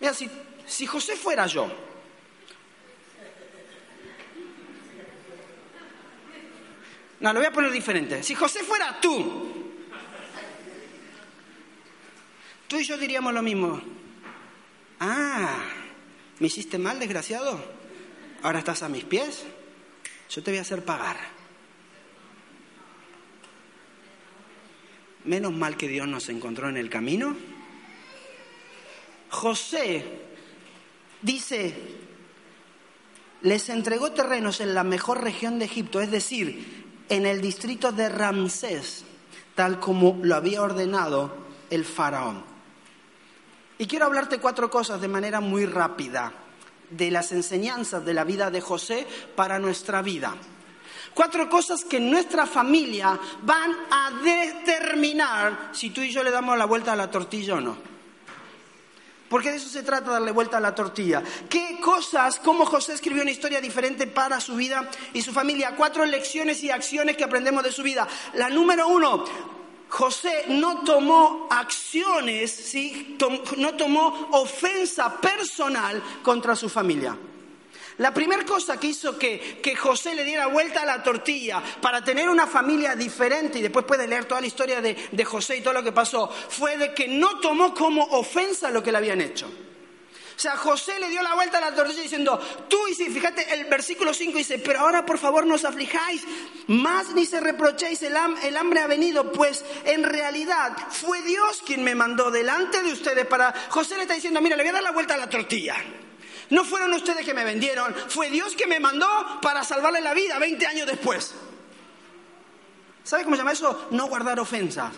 Mira, si, José fuera yo, No, lo voy a poner diferente. Si José fuera tú, tú y yo diríamos lo mismo. Ah, me hiciste mal, desgraciado. Ahora estás a mis pies. Yo te voy a hacer pagar. Menos mal que Dios nos encontró en el camino José dice, les entregó terrenos en la mejor región de Egipto, es decir, en el distrito de Ramsés, tal como lo había ordenado el faraón. Y quiero hablarte cuatro cosas de manera muy rápida de las enseñanzas de la vida de José para nuestra vida. Cuatro cosas que en nuestra familia van a determinar si tú y yo le damos la vuelta a la tortilla o no. Porque de eso se trata, darle vuelta a la tortilla. ¿Qué cosas, cómo José escribió una historia diferente para su vida y su familia? Cuatro lecciones y acciones que aprendemos de su vida. La número uno, José no tomó acciones, ¿sí? no tomó ofensa personal contra su familia. La primera cosa que hizo que, José le diera vuelta a la tortilla para tener una familia diferente, y después puede leer toda la historia de, José y todo lo que pasó, fue de que no tomó como ofensa lo que le habían hecho. O sea, José le dio la vuelta a la tortilla diciendo, tú y si, fíjate, el versículo 5 dice, pero ahora por favor no os aflijáis, más ni se reprochéis, el, el hambre ha venido, pues en realidad fue Dios quien me mandó delante de ustedes para... José le está diciendo, mira, le voy a dar la vuelta a la tortilla. No fueron ustedes que me vendieron, fue Dios que me mandó para salvarle la vida 20 años después. ¿Sabe cómo se llama eso? No guardar ofensas.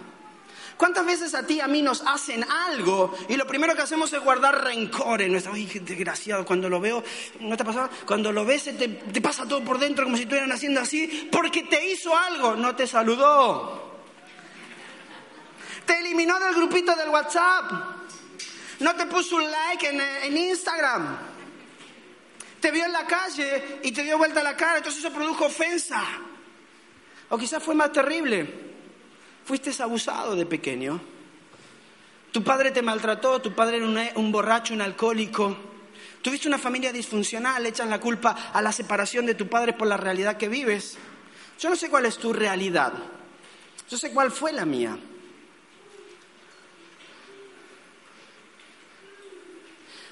¿Cuántas veces a ti y a mí nos hacen algo y lo primero que hacemos es guardar rencor en nuestra... Ay, desgraciado, cuando lo veo, ¿no te pasa? Cuando lo ves te, te pasa todo por dentro como si estuvieran haciendo así porque te hizo algo, no te saludó. Te eliminó del grupito del WhatsApp. No te puso un like en Instagram. Te vio en la calle y te dio vuelta la cara, entonces eso produjo ofensa. O quizás fue más terrible fuiste abusado de pequeño. Tu padre te maltrató, tu padre era un, borracho, un alcohólico. Tuviste una familia disfuncional, echan la culpa a la separación de tu padre por la realidad que vives. Yo no sé cuál es tu realidad. Yo sé cuál fue la mía.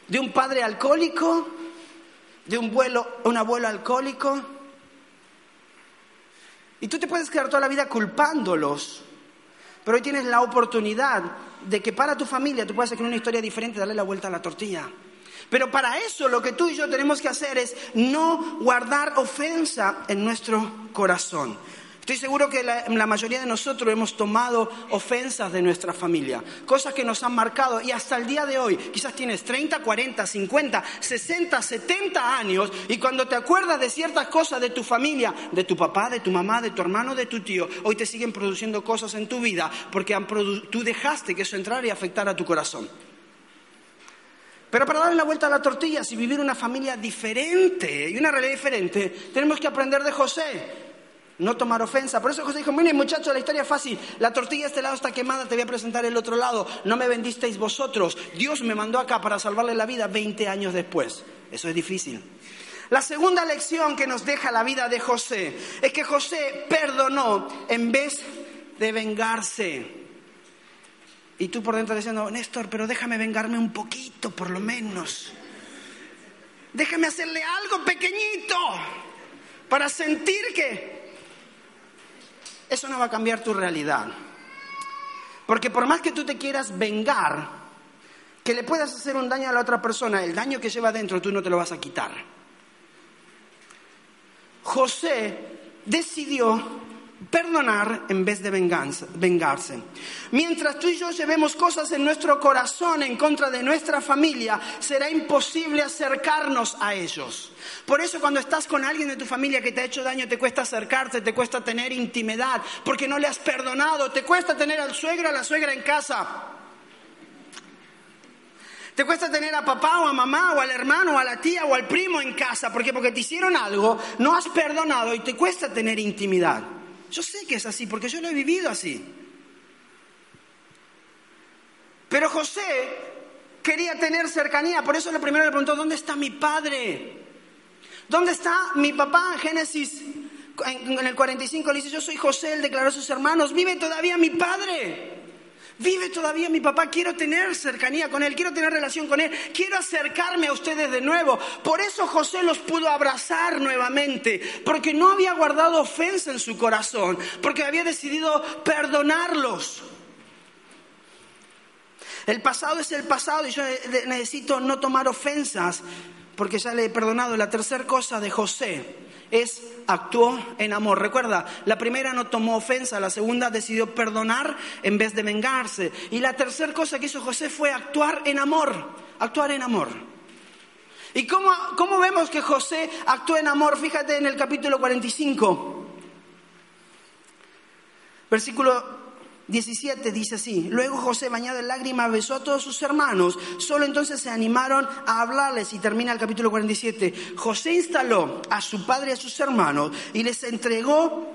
De un padre alcohólico, de un, un abuelo alcohólico. Y tú te puedes quedar toda la vida culpándolos pero hoy tienes la oportunidad de que para tu familia tú puedas hacer una historia diferente, darle la vuelta a la tortilla. Pero para eso lo que tú y yo tenemos que hacer es no guardar ofensa en nuestro corazón. Estoy seguro que la, mayoría de nosotros hemos tomado ofensas de nuestra familia, cosas que nos han marcado y hasta el día de hoy, quizás tienes 30, 40, 50, 60, 70 años y cuando te acuerdas de ciertas cosas de tu familia, de tu papá, de tu mamá, de tu hermano, de tu tío, hoy te siguen produciendo cosas en tu vida porque tú dejaste que eso entrara y afectara a tu corazón. Pero para darle la vuelta a la tortilla y vivir una familia diferente y una realidad diferente, tenemos que aprender de José no tomar ofensa. Por eso José dijo, miren muchachos, la historia es fácil, la tortilla de este lado está quemada, te voy a presentar el otro lado, no me vendisteis vosotros, Dios me mandó acá para salvarle la vida 20 años después. Eso es difícil. La segunda lección que nos deja la vida de José es que José perdonó en vez de vengarse. Y tú por dentro diciendo, Néstor, pero déjame vengarme un poquito, por lo menos. Déjame hacerle algo pequeñito para sentir que eso no va a cambiar tu realidad. Porque por más que tú te quieras vengar, que le puedas hacer un daño a la otra persona, el daño que lleva dentro tú no te lo vas a quitar. José decidió perdonar en vez de vengarse. Mientras tú y yo llevemos cosas en nuestro corazón en contra de nuestra familia, será imposible acercarnos a ellos. Por eso cuando estás con alguien de tu familia que te ha hecho daño, te cuesta acercarte, te cuesta tener intimidad, porque no le has perdonado, te cuesta tener al suegro o a la suegra en casa. Te cuesta tener a papá o a mamá o al hermano o a la tía o al primo en casa. ¿Por qué? Porque te hicieron algo, no has perdonado y te cuesta tener intimidad. Yo sé que es así, porque yo lo he vivido así. Pero José quería tener cercanía, por eso lo primero le preguntó, ¿dónde está mi padre? ¿Dónde está mi papá? En Génesis, en el 45 le dice, yo soy José, él declaró a sus hermanos, vive todavía mi padre. Vive todavía mi papá, quiero tener cercanía con él, quiero tener relación con él, quiero acercarme a ustedes de nuevo. Por eso José los pudo abrazar nuevamente, porque no había guardado ofensa en su corazón, porque había decidido perdonarlos. El pasado es el pasado y yo necesito no tomar ofensas, porque ya le he perdonado. La tercera cosa de José es actuó en amor. Recuerda, la primera no tomó ofensa, la segunda decidió perdonar en vez de vengarse. Y la tercera cosa que hizo José fue actuar en amor, actuar en amor. ¿Y cómo, cómo vemos que José actuó en amor? Fíjate en el capítulo 45, versículo 17 dice así, luego José bañado en lágrimas besó a todos sus hermanos, solo entonces se animaron a hablarles y termina el capítulo 47. José instaló a su padre y a sus hermanos y les entregó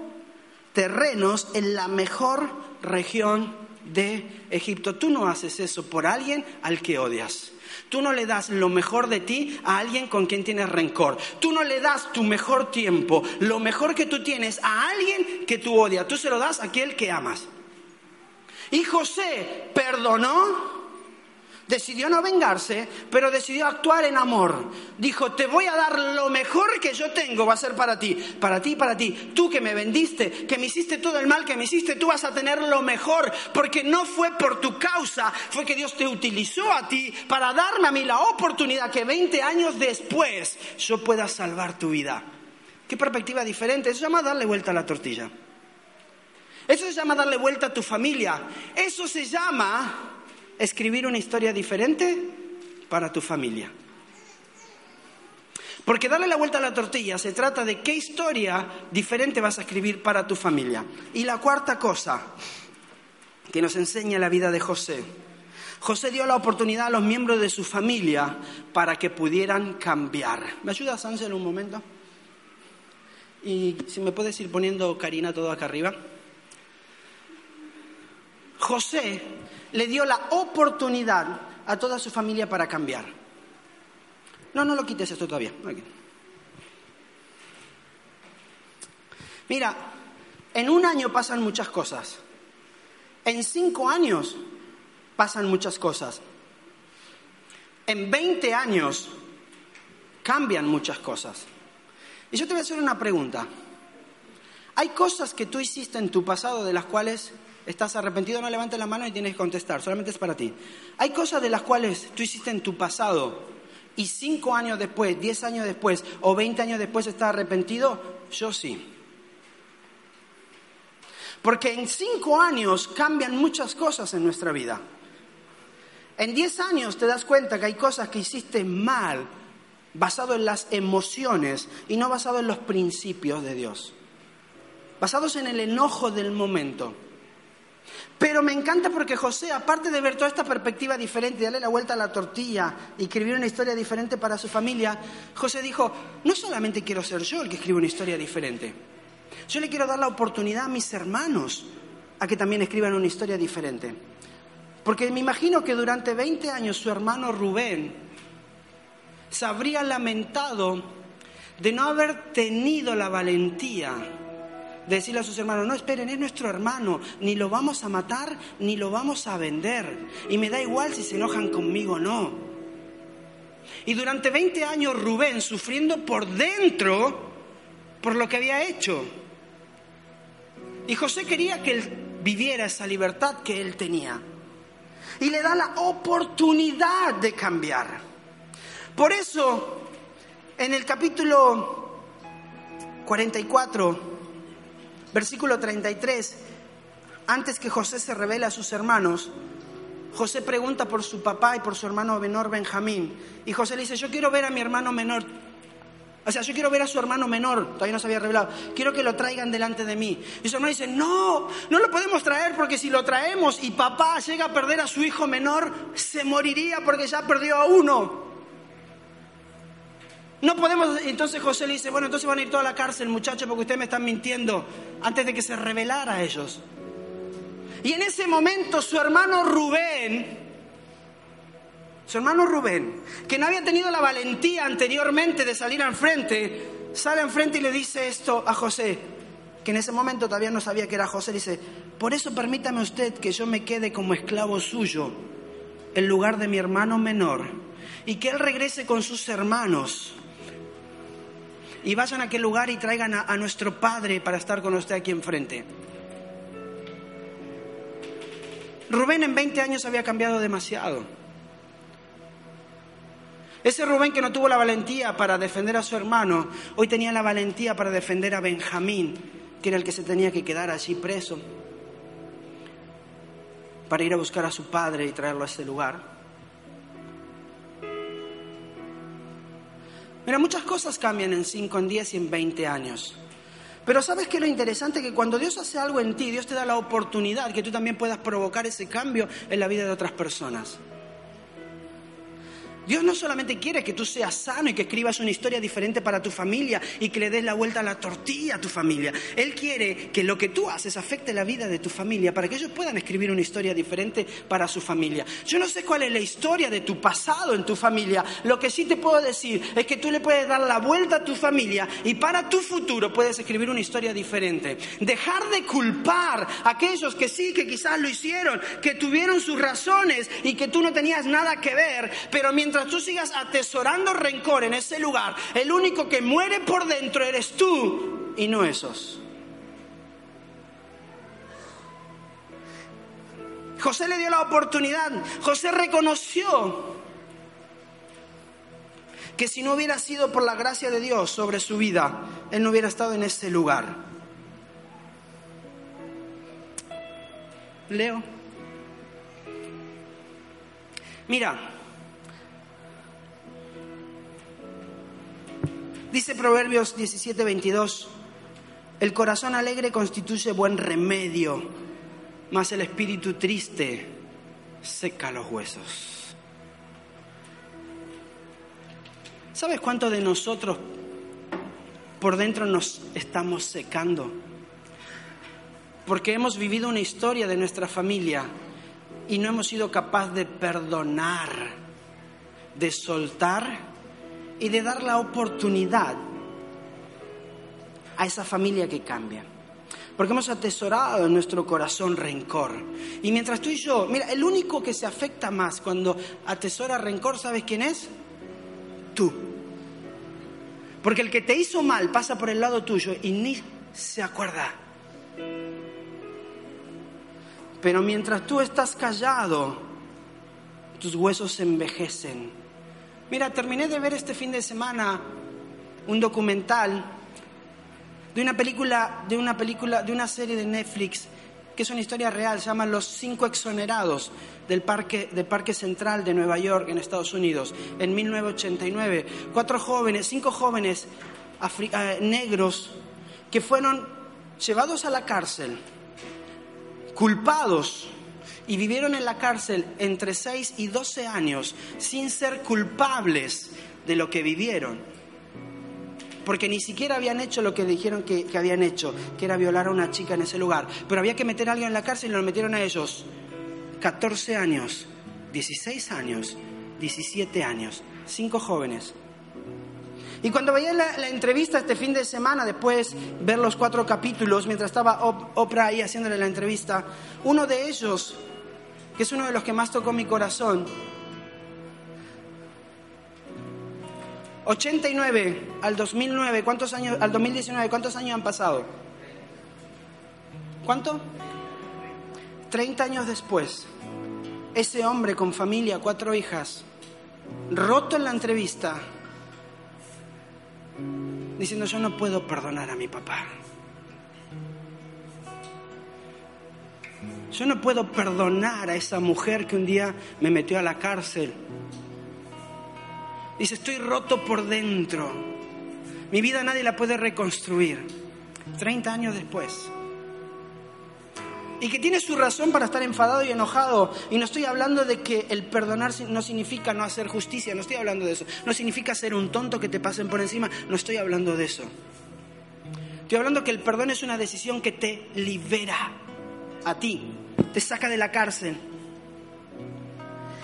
terrenos en la mejor región de Egipto. Tú no haces eso por alguien al que odias. Tú no le das lo mejor de ti a alguien con quien tienes rencor. Tú no le das tu mejor tiempo, lo mejor que tú tienes a alguien que tú odias. Tú se lo das a aquel que amas. Y José perdonó decidió no vengarse, pero decidió actuar en amor. Dijo, te voy a dar lo mejor que yo tengo, va a ser para ti, para ti, para ti. Tú que me vendiste, que me hiciste todo el mal que me hiciste, tú vas a tener lo mejor, porque no fue por tu causa, fue que Dios te utilizó a ti para darme a mí la oportunidad que 20 años después yo pueda salvar tu vida. Qué perspectiva diferente, eso se llama darle vuelta a la tortilla. Eso se llama darle vuelta a tu familia. Eso se llama escribir una historia diferente para tu familia. Porque darle la vuelta a la tortilla se trata de qué historia diferente vas a escribir para tu familia. Y la cuarta cosa que nos enseña la vida de José. José dio la oportunidad a los miembros de su familia para que pudieran cambiar. ¿Me ayudas, Ángel, un momento? Y si me puedes ir poniendo Karina todo acá arriba. José le dio la oportunidad a toda su familia para cambiar. No, no lo quites esto todavía. Mira, en un año pasan muchas cosas. En cinco años pasan muchas cosas. En 20 años cambian muchas cosas. Y yo te voy a hacer una pregunta. ¿Hay cosas que tú hiciste en tu pasado de las cuales ¿Estás arrepentido? No levantes la mano y tienes que contestar, solamente es para ti. Hay cosas de las cuales tú hiciste en tu pasado y cinco años después, diez años después o veinte años después estás arrepentido. Yo sí. Porque en cinco años cambian muchas cosas en nuestra vida. En diez años te das cuenta que hay cosas que hiciste mal basado en las emociones y no basado en los principios de Dios. Basados en el enojo del momento. Pero me encanta porque José, aparte de ver toda esta perspectiva diferente, darle la vuelta a la tortilla y escribir una historia diferente para su familia, José dijo, no solamente quiero ser yo el que escriba una historia diferente, yo le quiero dar la oportunidad a mis hermanos a que también escriban una historia diferente. Porque me imagino que durante 20 años su hermano Rubén se habría lamentado de no haber tenido la valentía decirle a sus hermanos, no esperen, es nuestro hermano, ni lo vamos a matar, ni lo vamos a vender. Y me da igual si se enojan conmigo o no. Y durante 20 años Rubén sufriendo por dentro por lo que había hecho. Y José quería que él viviera esa libertad que él tenía. Y le da la oportunidad de cambiar. Por eso, en el capítulo 44 Versículo 33. Antes que José se revele a sus hermanos, José pregunta por su papá y por su hermano menor Benjamín. Y José le dice, yo quiero ver a mi hermano menor. O sea, yo quiero ver a su hermano menor, todavía no se había revelado. Quiero que lo traigan delante de mí. Y su hermano dice, no, no lo podemos traer porque si lo traemos y papá llega a perder a su hijo menor, se moriría porque ya perdió a uno. No podemos, entonces José le dice, bueno, entonces van a ir toda la cárcel, muchachos, porque ustedes me están mintiendo antes de que se revelara a ellos. Y en ese momento su hermano Rubén, su hermano Rubén, que no había tenido la valentía anteriormente de salir al frente, sale enfrente y le dice esto a José, que en ese momento todavía no sabía que era José, dice, por eso permítame usted que yo me quede como esclavo suyo en lugar de mi hermano menor y que él regrese con sus hermanos y vayan a aquel lugar y traigan a, nuestro Padre para estar con usted aquí enfrente. Rubén en 20 años había cambiado demasiado. Ese Rubén que no tuvo la valentía para defender a su hermano, hoy tenía la valentía para defender a Benjamín, que era el que se tenía que quedar allí preso, para ir a buscar a su padre y traerlo a ese lugar. Mira, muchas cosas cambian en 5, en 10 y en 20 años. Pero ¿sabes qué lo interesante? Que cuando Dios hace algo en ti, Dios te da la oportunidad que tú también puedas provocar ese cambio en la vida de otras personas. Dios no solamente quiere que tú seas sano y que escribas una historia diferente para tu familia y que le des la vuelta a la tortilla a tu familia. Él quiere que lo que tú haces afecte la vida de tu familia para que ellos puedan escribir una historia diferente para su familia. Yo no sé cuál es la historia de tu pasado en tu familia. Lo que sí te puedo decir es que tú le puedes dar la vuelta a tu familia y para tu futuro puedes escribir una historia diferente. Dejar de culpar a aquellos que sí, que quizás lo hicieron, que tuvieron sus razones y que tú no tenías nada que ver, pero mientras mientras tú sigas atesorando rencor en ese lugar, el único que muere por dentro eres tú y no esos. José le dio la oportunidad, José reconoció que si no hubiera sido por la gracia de Dios sobre su vida, él no hubiera estado en ese lugar. Leo. Mira, Dice Proverbios 17, 22, el corazón alegre constituye buen remedio, mas el espíritu triste seca los huesos. ¿Sabes cuánto de nosotros por dentro nos estamos secando? Porque hemos vivido una historia de nuestra familia y no hemos sido capaces de perdonar, de soltar y de dar la oportunidad a esa familia que cambia. Porque hemos atesorado en nuestro corazón rencor. Y mientras tú y yo, mira, el único que se afecta más cuando atesora rencor, ¿sabes quién es? Tú. Porque el que te hizo mal pasa por el lado tuyo y ni se acuerda. Pero mientras tú estás callado, tus huesos se envejecen Mira, terminé de ver este fin de semana un documental de una película, de una película, de una serie de Netflix que es una historia real, se llama Los cinco exonerados del parque, del parque Central de Nueva York en Estados Unidos en 1989. Cuatro jóvenes, cinco jóvenes eh, negros que fueron llevados a la cárcel, culpados y vivieron en la cárcel entre 6 y 12 años sin ser culpables de lo que vivieron. Porque ni siquiera habían hecho lo que dijeron que, habían hecho, que era violar a una chica en ese lugar. Pero había que meter a alguien en la cárcel y lo metieron a ellos. 14 años, 16 años, 17 años, cinco jóvenes. Y cuando veía la, entrevista este fin de semana, después ver los cuatro capítulos, mientras estaba Oprah ahí haciéndole la entrevista, uno de ellos que es uno de los que más tocó mi corazón. 89 al 2009, ¿cuántos años, al 2019, ¿cuántos años han pasado? ¿Cuánto? 30 años después, ese hombre con familia, cuatro hijas, roto en la entrevista, diciendo yo no puedo perdonar a mi papá. Yo no puedo perdonar a esa mujer que un día me metió a la cárcel. Dice, estoy roto por dentro. Mi vida nadie la puede reconstruir. 30 años después. Y que tiene su razón para estar enfadado y enojado. Y no estoy hablando de que el perdonar no significa no hacer justicia, no estoy hablando de eso. No significa ser un tonto que te pasen por encima, no estoy hablando de eso. Estoy hablando que el perdón es una decisión que te libera a ti, te saca de la cárcel.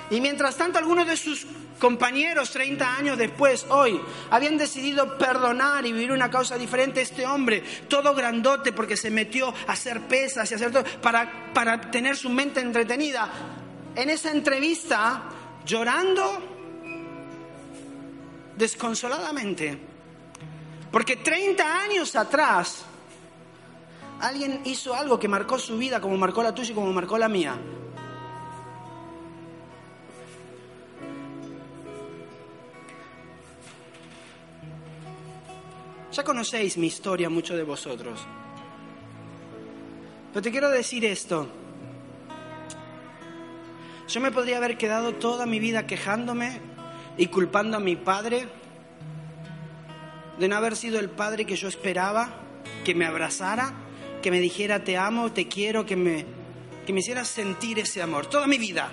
Y mientras tanto, algunos de sus compañeros, 30 años después, hoy, habían decidido perdonar y vivir una causa diferente. Este hombre, todo grandote porque se metió a hacer pesas y hacer todo, para, para tener su mente entretenida. En esa entrevista, llorando desconsoladamente. Porque 30 años atrás, alguien hizo algo que marcó su vida como marcó la tuya y como marcó la mía. Ya conocéis mi historia, muchos de vosotros. Pero te quiero decir esto. Yo me podría haber quedado toda mi vida quejándome y culpando a mi padre de no haber sido el padre que yo esperaba, que me abrazara, que me dijera te amo, te quiero, que me, que me hiciera sentir ese amor, toda mi vida.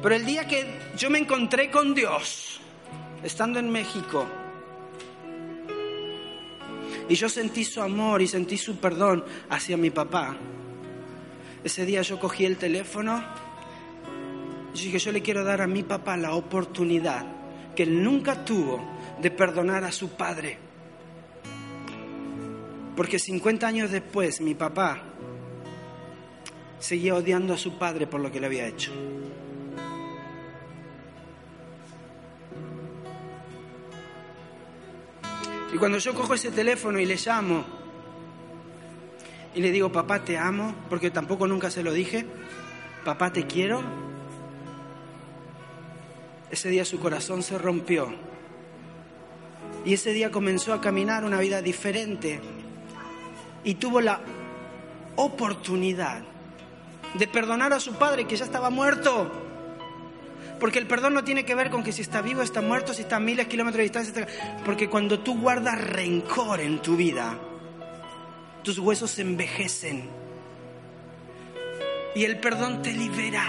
Pero el día que yo me encontré con Dios, estando en México, y yo sentí su amor y sentí su perdón hacia mi papá, ese día yo cogí el teléfono y dije, yo le quiero dar a mi papá la oportunidad que él nunca tuvo de perdonar a su padre. Porque 50 años después mi papá seguía odiando a su padre por lo que le había hecho. Y cuando yo cojo ese teléfono y le llamo y le digo, papá, te amo, porque tampoco nunca se lo dije, papá, te quiero, ese día su corazón se rompió. Y ese día comenzó a caminar una vida diferente y tuvo la oportunidad de perdonar a su padre que ya estaba muerto. Porque el perdón no tiene que ver con que si está vivo, está muerto, si está a miles de kilómetros de distancia. Porque cuando tú guardas rencor en tu vida, tus huesos se envejecen. Y el perdón te libera.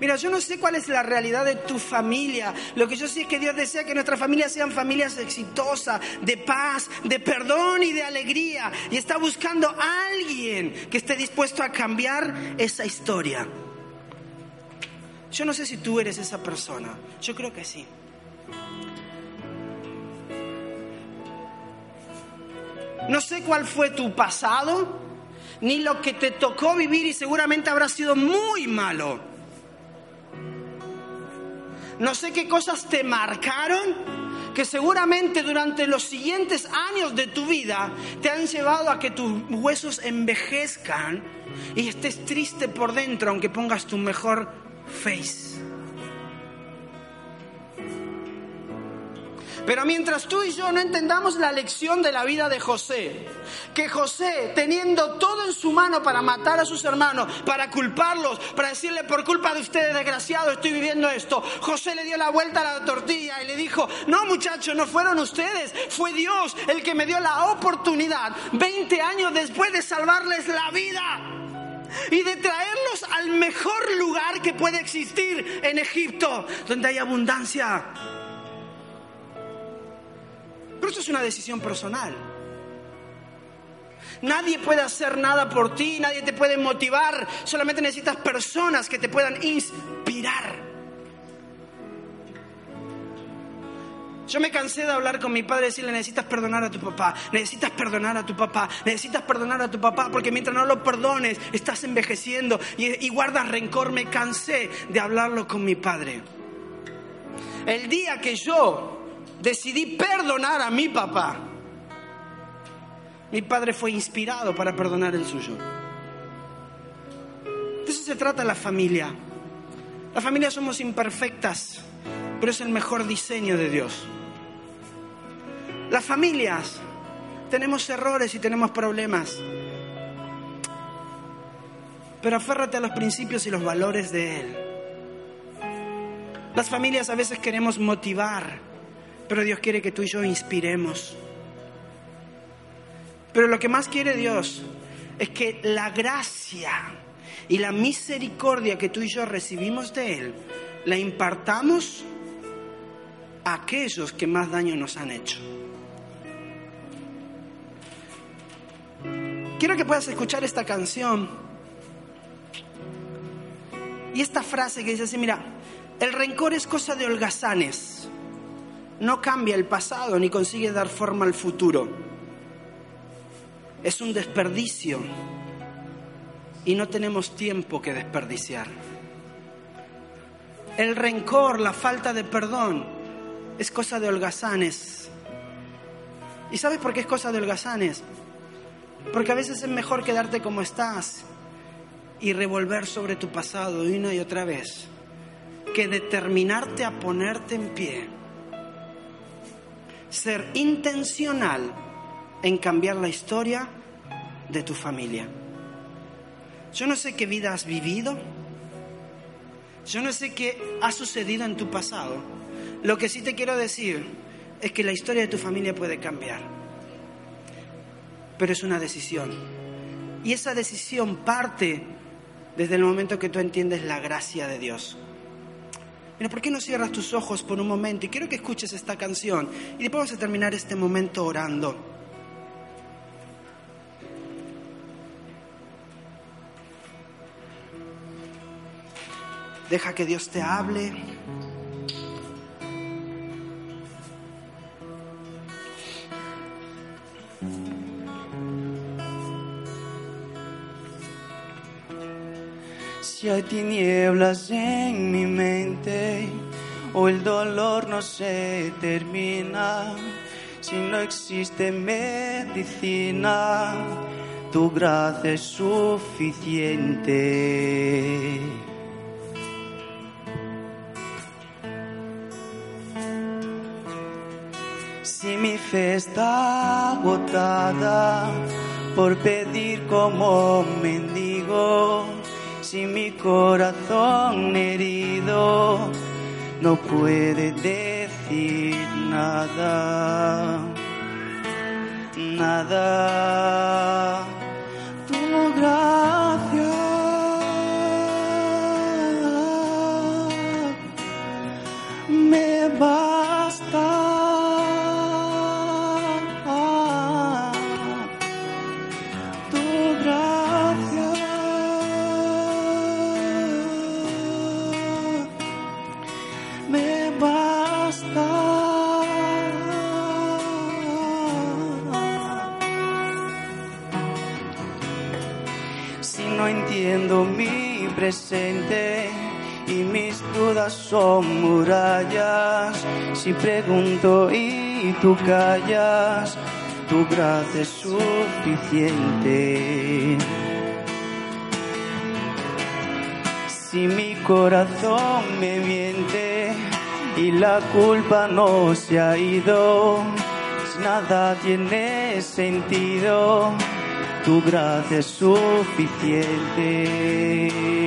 Mira, yo no sé cuál es la realidad de tu familia. Lo que yo sé es que Dios desea que nuestras familias sean familias exitosas, de paz, de perdón y de alegría. Y está buscando a alguien que esté dispuesto a cambiar esa historia. Yo no sé si tú eres esa persona. Yo creo que sí. No sé cuál fue tu pasado, ni lo que te tocó vivir y seguramente habrá sido muy malo. No sé qué cosas te marcaron que seguramente durante los siguientes años de tu vida te han llevado a que tus huesos envejezcan y estés triste por dentro aunque pongas tu mejor face. Pero mientras tú y yo no entendamos la lección de la vida de José, que José, teniendo todo en su mano para matar a sus hermanos, para culparlos, para decirle por culpa de ustedes, desgraciado, estoy viviendo esto, José le dio la vuelta a la tortilla y le dijo, no muchachos, no fueron ustedes, fue Dios el que me dio la oportunidad, 20 años después de salvarles la vida y de traerlos al mejor lugar que puede existir en Egipto, donde hay abundancia. Pero eso es una decisión personal. Nadie puede hacer nada por ti, nadie te puede motivar, solamente necesitas personas que te puedan inspirar. Yo me cansé de hablar con mi padre y decirle, necesitas perdonar a tu papá, necesitas perdonar a tu papá, necesitas perdonar a tu papá, porque mientras no lo perdones, estás envejeciendo y, y guardas rencor. Me cansé de hablarlo con mi padre. El día que yo decidí perdonar a mi papá, mi padre fue inspirado para perdonar el suyo. De eso se trata la familia. La familia somos imperfectas, pero es el mejor diseño de Dios. Las familias tenemos errores y tenemos problemas, pero aférrate a los principios y los valores de Él. Las familias a veces queremos motivar, pero Dios quiere que tú y yo inspiremos. Pero lo que más quiere Dios es que la gracia y la misericordia que tú y yo recibimos de Él, la impartamos a aquellos que más daño nos han hecho. Quiero que puedas escuchar esta canción y esta frase que dice así, mira, el rencor es cosa de holgazanes, no cambia el pasado ni consigue dar forma al futuro. Es un desperdicio y no tenemos tiempo que desperdiciar. El rencor, la falta de perdón, es cosa de holgazanes. ¿Y sabes por qué es cosa de holgazanes? Porque a veces es mejor quedarte como estás y revolver sobre tu pasado una y otra vez que determinarte a ponerte en pie. Ser intencional en cambiar la historia de tu familia. Yo no sé qué vida has vivido. Yo no sé qué ha sucedido en tu pasado. Lo que sí te quiero decir es que la historia de tu familia puede cambiar. Pero es una decisión. Y esa decisión parte desde el momento que tú entiendes la gracia de Dios. Mira, ¿por qué no cierras tus ojos por un momento? Y quiero que escuches esta canción. Y después vamos a terminar este momento orando. Deja que Dios te hable. Si hay tinieblas en mi mente o el dolor no se termina, si no existe medicina, tu gracia es suficiente. Si mi fe está agotada por pedir como mendigo, si mi corazón herido no puede decir nada, nada, y mis dudas son murallas, si pregunto y tú callas, tu gracia es suficiente. Si mi corazón me miente y la culpa no se ha ido, si nada tiene sentido, tu gracia es suficiente.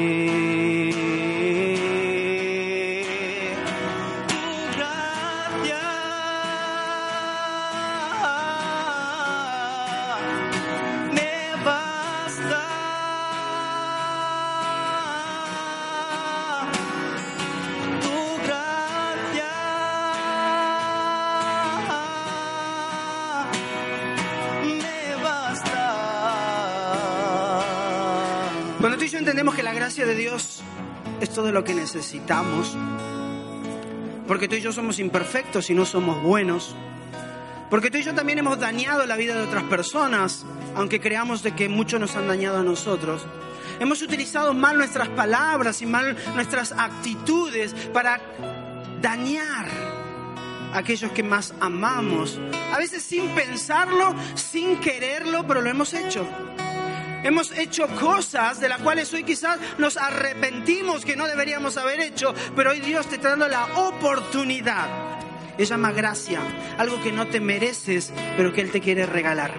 Cuando tú y yo entendemos que la gracia de Dios es todo lo que necesitamos, porque tú y yo somos imperfectos y no somos buenos, porque tú y yo también hemos dañado la vida de otras personas, aunque creamos de que muchos nos han dañado a nosotros. Hemos utilizado mal nuestras palabras y mal nuestras actitudes para dañar a aquellos que más amamos. A veces sin pensarlo, sin quererlo, pero lo hemos hecho. Hemos hecho cosas de las cuales hoy quizás nos arrepentimos que no deberíamos haber hecho, pero hoy Dios te está dando la oportunidad. Es llama gracia, algo que no te mereces, pero que Él te quiere regalar.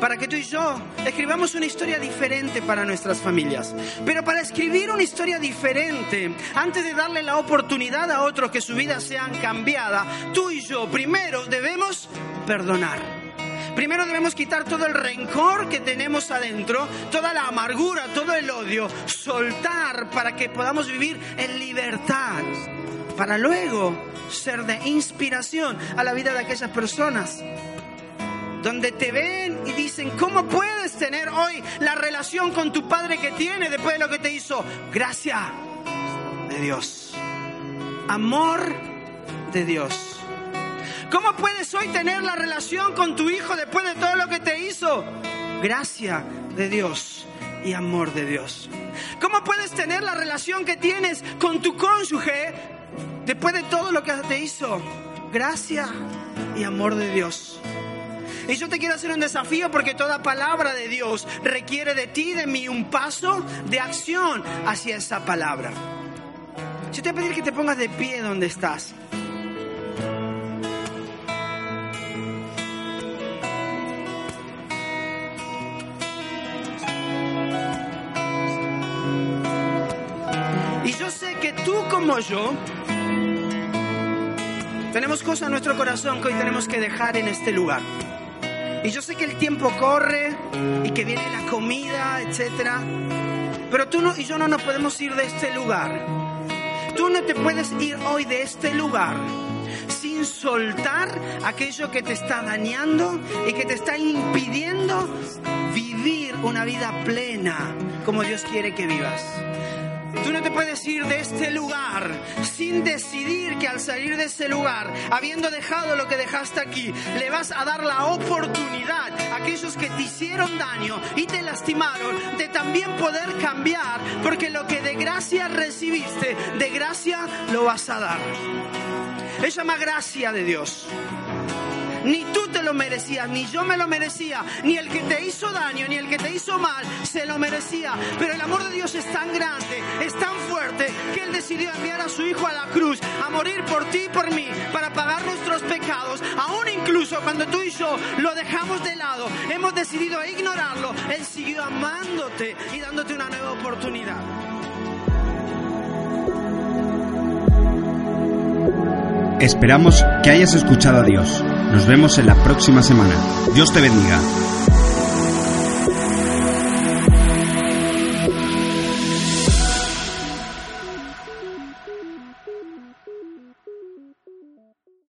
Para que tú y yo escribamos una historia diferente para nuestras familias. Pero para escribir una historia diferente, antes de darle la oportunidad a otros que su vida sea cambiada, tú y yo primero debemos perdonar. Primero debemos quitar todo el rencor que tenemos adentro, toda la amargura, todo el odio, soltar para que podamos vivir en libertad, para luego ser de inspiración a la vida de aquellas personas donde te ven y dicen, ¿cómo puedes tener hoy la relación con tu padre que tiene después de lo que te hizo? Gracia de Dios, amor de Dios. ¿Cómo puedes hoy tener la relación con tu hijo después de todo lo que te hizo? Gracia de Dios y amor de Dios. ¿Cómo puedes tener la relación que tienes con tu cónyuge después de todo lo que te hizo? Gracia y amor de Dios. Y yo te quiero hacer un desafío porque toda palabra de Dios requiere de ti, de mí, un paso de acción hacia esa palabra. Yo te voy a pedir que te pongas de pie donde estás. Como yo tenemos cosas en nuestro corazón que hoy tenemos que dejar en este lugar. Y yo sé que el tiempo corre y que viene la comida, etcétera. Pero tú no, y yo no nos podemos ir de este lugar. Tú no te puedes ir hoy de este lugar sin soltar aquello que te está dañando y que te está impidiendo vivir una vida plena como Dios quiere que vivas. Tú no te puedes ir de este lugar sin decidir que al salir de ese lugar, habiendo dejado lo que dejaste aquí, le vas a dar la oportunidad a aquellos que te hicieron daño y te lastimaron de también poder cambiar, porque lo que de gracia recibiste, de gracia lo vas a dar. Es llama gracia de Dios. Ni tú te lo merecías, ni yo me lo merecía, ni el que te hizo daño, ni el que te hizo mal, se lo merecía. Pero el amor de Dios es tan grande, es tan fuerte, que Él decidió enviar a su Hijo a la cruz, a morir por ti y por mí, para pagar nuestros pecados. Aún incluso cuando tú y yo lo dejamos de lado, hemos decidido ignorarlo, Él siguió amándote y dándote una nueva oportunidad. Esperamos que hayas escuchado a Dios. Nos vemos en la próxima semana. Dios te bendiga.